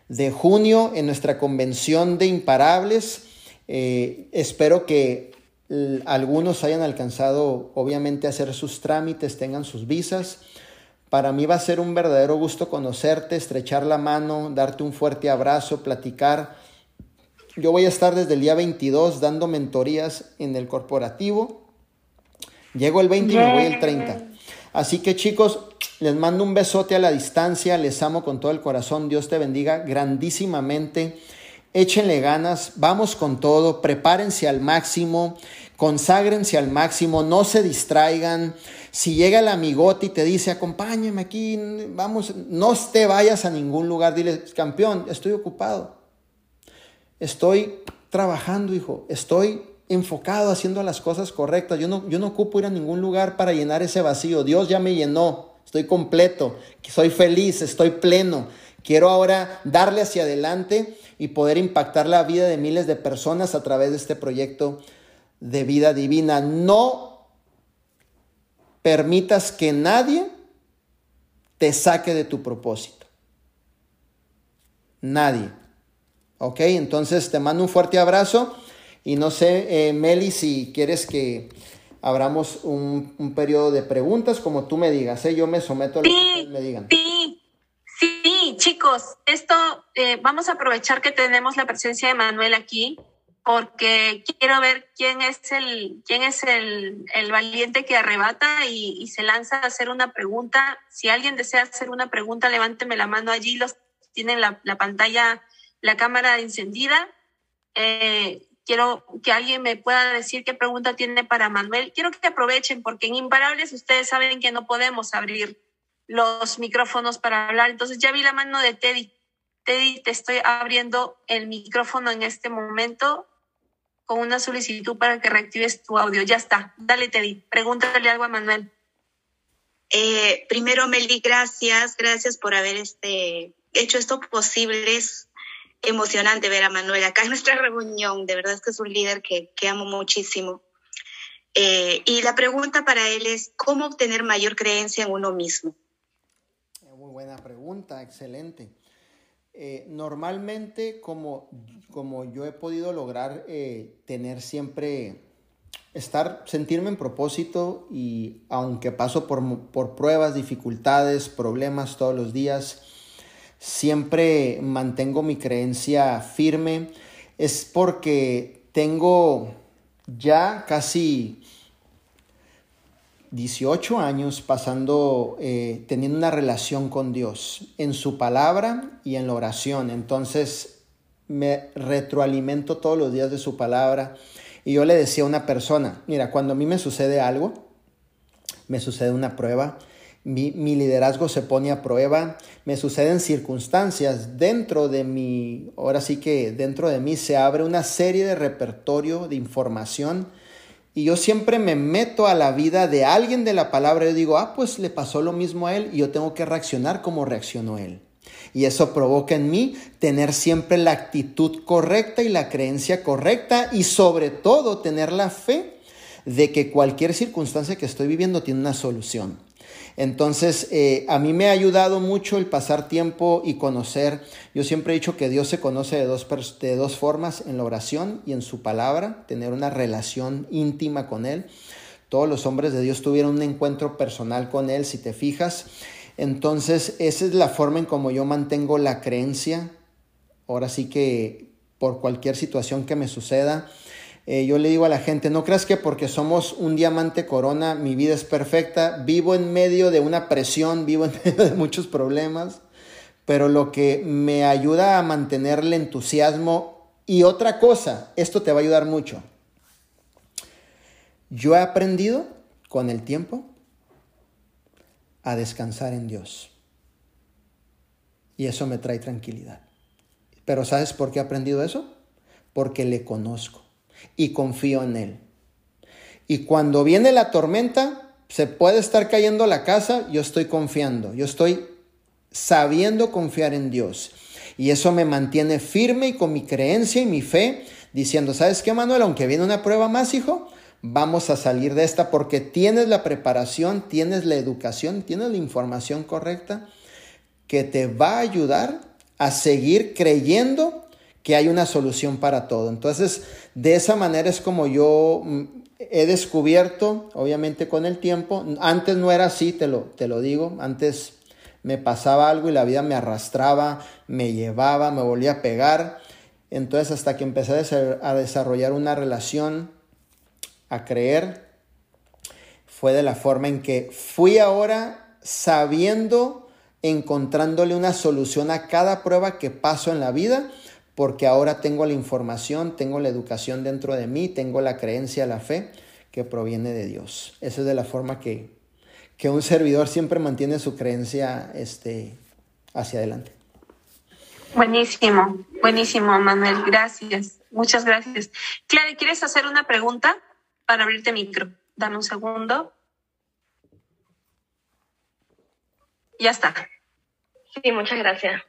de junio en nuestra convención de imparables. Eh, espero que algunos hayan alcanzado obviamente a hacer sus trámites, tengan sus visas. Para mí va a ser un verdadero gusto conocerte, estrechar la mano, darte un fuerte abrazo, platicar. Yo voy a estar desde el día 22 dando mentorías en el corporativo. Llego el 20 y me voy el 30. Así que chicos, les mando un besote a la distancia, les amo con todo el corazón, Dios te bendiga grandísimamente échenle ganas, vamos con todo, prepárense al máximo, conságrense al máximo, no se distraigan. Si llega el amigote y te dice, acompáñame aquí, vamos, no te vayas a ningún lugar, dile, campeón, estoy ocupado. Estoy trabajando, hijo, estoy enfocado haciendo las cosas correctas. Yo no, yo no ocupo ir a ningún lugar para llenar ese vacío. Dios ya me llenó, estoy completo, soy feliz, estoy pleno. Quiero ahora darle hacia adelante y poder impactar la vida de miles de personas a través de este proyecto de vida divina. No permitas que nadie te saque de tu propósito. Nadie. ¿Ok? Entonces te mando un fuerte abrazo y no sé, eh, Meli, si quieres que abramos un, periodo de preguntas, como tú me digas, ¿eh? yo me someto a lo que ustedes me digan. Chicos, esto eh, vamos a aprovechar que tenemos la presencia de Manuel aquí porque quiero ver quién es el, quién es el, valiente que arrebata y, se lanza a hacer una pregunta. Si alguien desea hacer una pregunta, levánteme la mano allí, los tienen la, la pantalla, la cámara encendida. Eh, quiero que alguien me pueda decir qué pregunta tiene para Manuel. Quiero que aprovechen porque en Imparables ustedes saben que no podemos abrir los micrófonos para hablar. Entonces ya vi la mano de Teddy. Teddy, te estoy abriendo el micrófono en este momento con una solicitud para que reactives tu audio. Ya está. Dale, Teddy. Pregúntale algo a Manuel. Eh, primero, Meli, gracias. Gracias por haber este, hecho esto posible. Es emocionante ver a Manuel acá en nuestra reunión. De verdad es que es un líder que, amo muchísimo. Eh, y la pregunta para él es, ¿cómo obtener mayor creencia en uno mismo? Buena pregunta, excelente. Eh, normalmente, como, como yo he podido lograr eh, tener siempre, estar, sentirme en propósito y aunque paso por, por pruebas, dificultades, problemas todos los días, siempre mantengo mi creencia firme, es porque tengo ya casi 18 años pasando, eh, teniendo una relación con Dios en su palabra y en la oración. Entonces me retroalimento todos los días de su palabra. Y yo le decía a una persona, mira, cuando a mí me sucede algo, me sucede una prueba, mi, liderazgo se pone a prueba, me suceden circunstancias dentro de mi, ahora sí que dentro de mí se abre una serie de repertorio de información y yo siempre me meto a la vida de alguien de la palabra y digo, ah, pues le pasó lo mismo a él y yo tengo que reaccionar como reaccionó él. Y eso provoca en mí tener siempre la actitud correcta y la creencia correcta y sobre todo tener la fe de que cualquier circunstancia que estoy viviendo tiene una solución. Entonces, eh, a mí me ha ayudado mucho el pasar tiempo y conocer. Yo siempre he dicho que Dios se conoce de dos, de dos formas, en la oración y en su palabra, tener una relación íntima con Él. Todos los hombres de Dios tuvieron un encuentro personal con Él, si te fijas. Entonces, esa es la forma en como yo mantengo la creencia. Ahora sí que por cualquier situación que me suceda, eh, yo le digo a la gente, no creas que porque somos un diamante corona mi vida es perfecta. Vivo en medio de una presión, vivo en medio de muchos problemas, pero lo que me ayuda a mantener el entusiasmo y otra cosa, esto te va a ayudar mucho. Yo he aprendido con el tiempo a descansar en Dios. Y eso me trae tranquilidad. Pero ¿sabes por qué he aprendido eso? Porque le conozco y confío en Él. Y cuando viene la tormenta, se puede estar cayendo la casa, yo estoy confiando, yo estoy sabiendo confiar en Dios. Y eso me mantiene firme y con mi creencia y mi fe, diciendo, ¿sabes qué, Manuel? Aunque viene una prueba más, hijo, vamos a salir de esta porque tienes la preparación, tienes la educación, tienes la información correcta que te va a ayudar a seguir creyendo que hay una solución para todo. Entonces, de esa manera es como yo mm, he descubierto, obviamente con el tiempo, antes no era así, te lo, te lo digo, antes me pasaba algo y la vida me arrastraba, me llevaba, me volvía a pegar. Entonces, hasta que empecé a desarrollar una relación a creer fue de la forma en que fui ahora sabiendo, encontrándole una solución a cada prueba que paso en la vida, porque ahora tengo la información, tengo la educación dentro de mí, tengo la creencia, la fe que proviene de Dios. Esa es de la forma que, que un servidor siempre mantiene su creencia este, hacia adelante. Buenísimo, buenísimo, Manuel. Gracias. Muchas gracias. Clara, ¿quieres hacer una pregunta? para abrirte micro. Dame un segundo. Ya está. Sí, muchas gracias.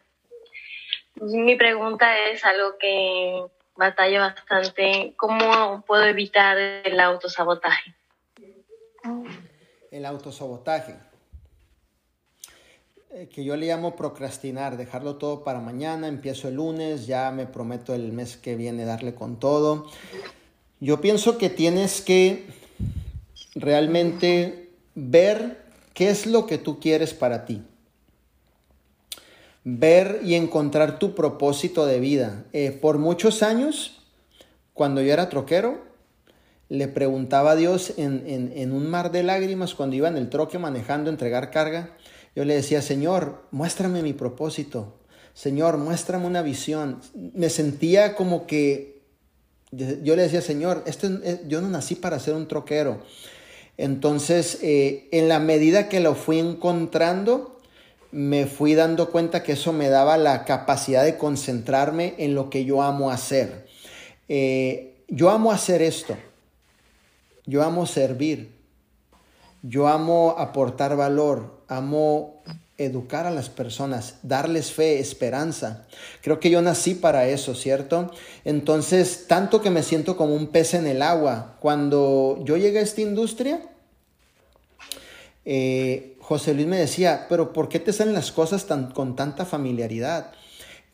Mi pregunta es algo que batalla bastante. ¿Cómo puedo evitar el autosabotaje? El autosabotaje. Eh, que yo le llamo procrastinar, dejarlo todo para mañana, empiezo el lunes, ya me prometo el mes que viene darle con todo. Yo pienso que tienes que realmente ver qué es lo que tú quieres para ti. Ver y encontrar tu propósito de vida. Eh, por muchos años, cuando yo era troquero, le preguntaba a Dios en, en, un mar de lágrimas cuando iba en el troque manejando, entregar carga. Yo le decía, Señor, muéstrame mi propósito. Señor, muéstrame una visión. Me sentía como que yo le decía, Señor, este, eh, yo no nací para ser un troquero. Entonces, eh, en la medida que lo fui encontrando, me fui dando cuenta que eso me daba la capacidad de concentrarme en lo que yo amo hacer. Eh, yo amo hacer esto. Yo amo servir. Yo amo aportar valor. Amo educar a las personas, darles fe, esperanza. Creo que yo nací para eso, ¿cierto? Entonces, tanto que me siento como un pez en el agua. Cuando yo llegué a esta industria, eh, José Luis me decía, pero ¿por qué te salen las cosas tan, con tanta familiaridad?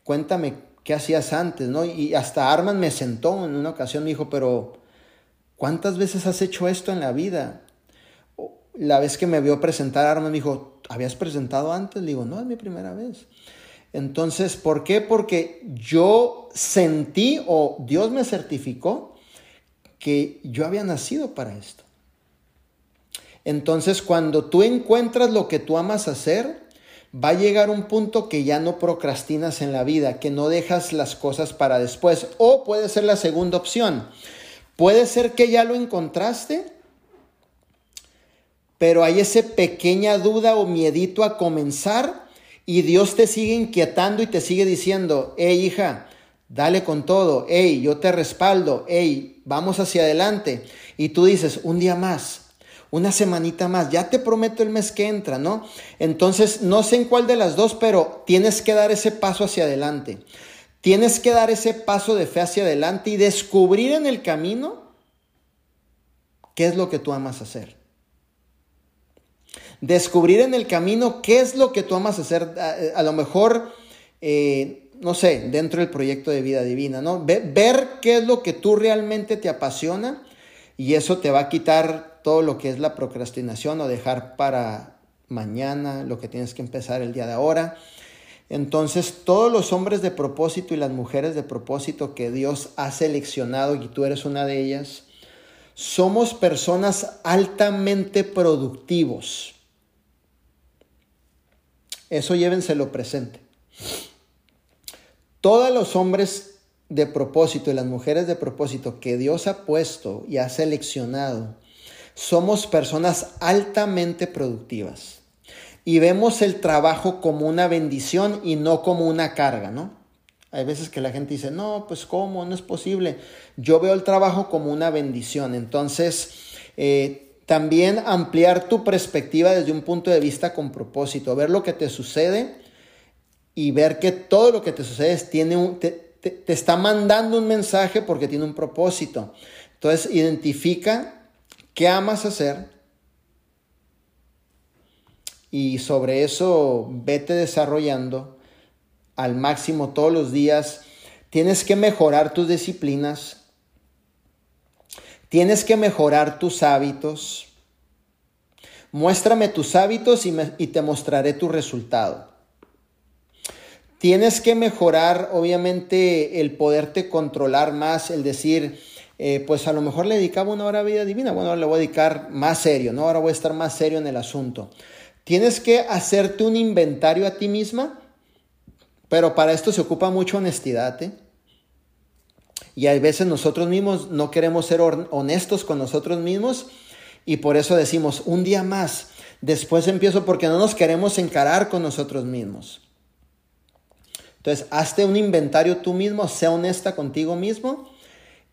Cuéntame qué hacías antes, ¿no? Y hasta Arman me sentó en una ocasión, me dijo, pero ¿cuántas veces has hecho esto en la vida? La vez que me vio presentar Arman me dijo, ¿habías presentado antes? Le digo, no, es mi primera vez. Entonces, ¿por qué? Porque yo sentí o Dios me certificó que yo había nacido para esto. Entonces, cuando tú encuentras lo que tú amas hacer, va a llegar un punto que ya no procrastinas en la vida, que no dejas las cosas para después. O puede ser la segunda opción. Puede ser que ya lo encontraste, pero hay esa pequeña duda o miedito a comenzar y Dios te sigue inquietando y te sigue diciendo, hey hija, dale con todo, hey, yo te respaldo, hey, vamos hacia adelante. Y tú dices, un día más, una semanita más, ya te prometo el mes que entra, ¿no? Entonces, no sé en cuál de las dos, pero tienes que dar ese paso hacia adelante. Tienes que dar ese paso de fe hacia adelante y descubrir en el camino qué es lo que tú amas hacer. Descubrir en el camino qué es lo que tú amas hacer. A, lo mejor, eh, no sé, dentro del proyecto de vida divina, ¿no? ver qué es lo que tú realmente te apasiona y eso te va a quitar todo lo que es la procrastinación o dejar para mañana lo que tienes que empezar el día de ahora. Entonces, todos los hombres de propósito y las mujeres de propósito que Dios ha seleccionado y tú eres una de ellas, somos personas altamente productivos. Eso llévenselo presente. Todos los hombres de propósito y las mujeres de propósito que Dios ha puesto y ha seleccionado, somos personas altamente productivas y vemos el trabajo como una bendición y no como una carga, ¿no? Hay veces que la gente dice, no, pues cómo, no es posible. Yo veo el trabajo como una bendición. Entonces, eh, también ampliar tu perspectiva desde un punto de vista con propósito, ver lo que te sucede y ver que todo lo que te sucede tiene un, te, te está mandando un mensaje porque tiene un propósito. Entonces, identifica qué amas hacer, y sobre eso vete desarrollando al máximo todos los días. Tienes que mejorar tus disciplinas. Tienes que mejorar tus hábitos. Muéstrame tus hábitos y, te mostraré tu resultado. Tienes que mejorar, obviamente, el poderte controlar más, el decir, eh, pues a lo mejor le dedicaba una hora a vida divina, bueno, ahora le voy a dedicar más serio, ¿no? Ahora voy a estar más serio en el asunto. Tienes que hacerte un inventario a ti misma, pero para esto se ocupa mucha honestidad. ¿eh? Y a veces nosotros mismos no queremos ser honestos con nosotros mismos y por eso decimos, un día más, después empiezo porque no nos queremos encarar con nosotros mismos. Entonces, hazte un inventario tú mismo, sea honesta contigo mismo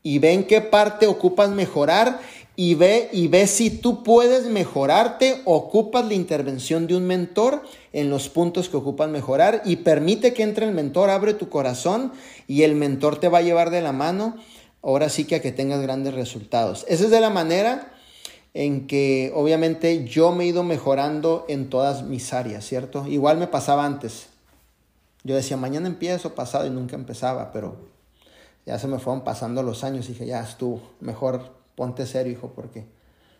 y ve en qué parte ocupas mejorar y ve, y ve si tú puedes mejorarte, ocupas la intervención de un mentor en los puntos que ocupas mejorar y permite que entre el mentor, abre tu corazón y el mentor te va a llevar de la mano, ahora sí que a que tengas grandes resultados. Esa es de la manera en que obviamente yo me he ido mejorando en todas mis áreas, ¿cierto? Igual me pasaba antes. Yo decía, mañana empiezo, pasado y nunca empezaba, pero ya se me fueron pasando los años y dije, ya estuvo, mejor ponte serio, hijo, porque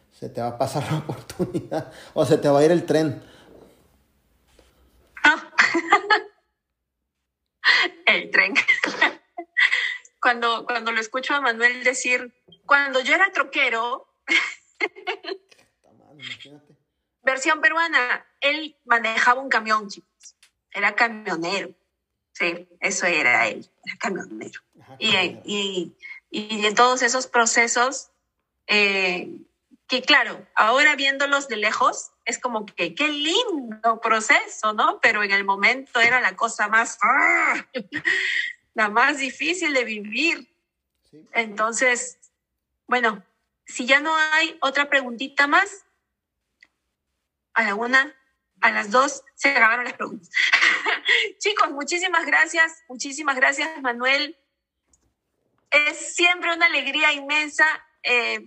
se te va a pasar la oportunidad o se te va a ir el tren. el tren. cuando, cuando lo escucho a Manuel decir, cuando yo era troquero, versión peruana, él manejaba un camión, chicos. Era camionero. Sí, eso era él, era camionero. Y, y, y en todos esos procesos eh, que claro, ahora viéndolos de lejos, es como que qué lindo proceso, ¿no? Pero en el momento era la cosa más, ¡ah! la más difícil de vivir. Entonces, bueno, si ya no hay otra preguntita más, a la una, a las dos, se acabaron las preguntas. Chicos, muchísimas gracias, muchísimas gracias, Manuel. Es siempre una alegría inmensa. Eh,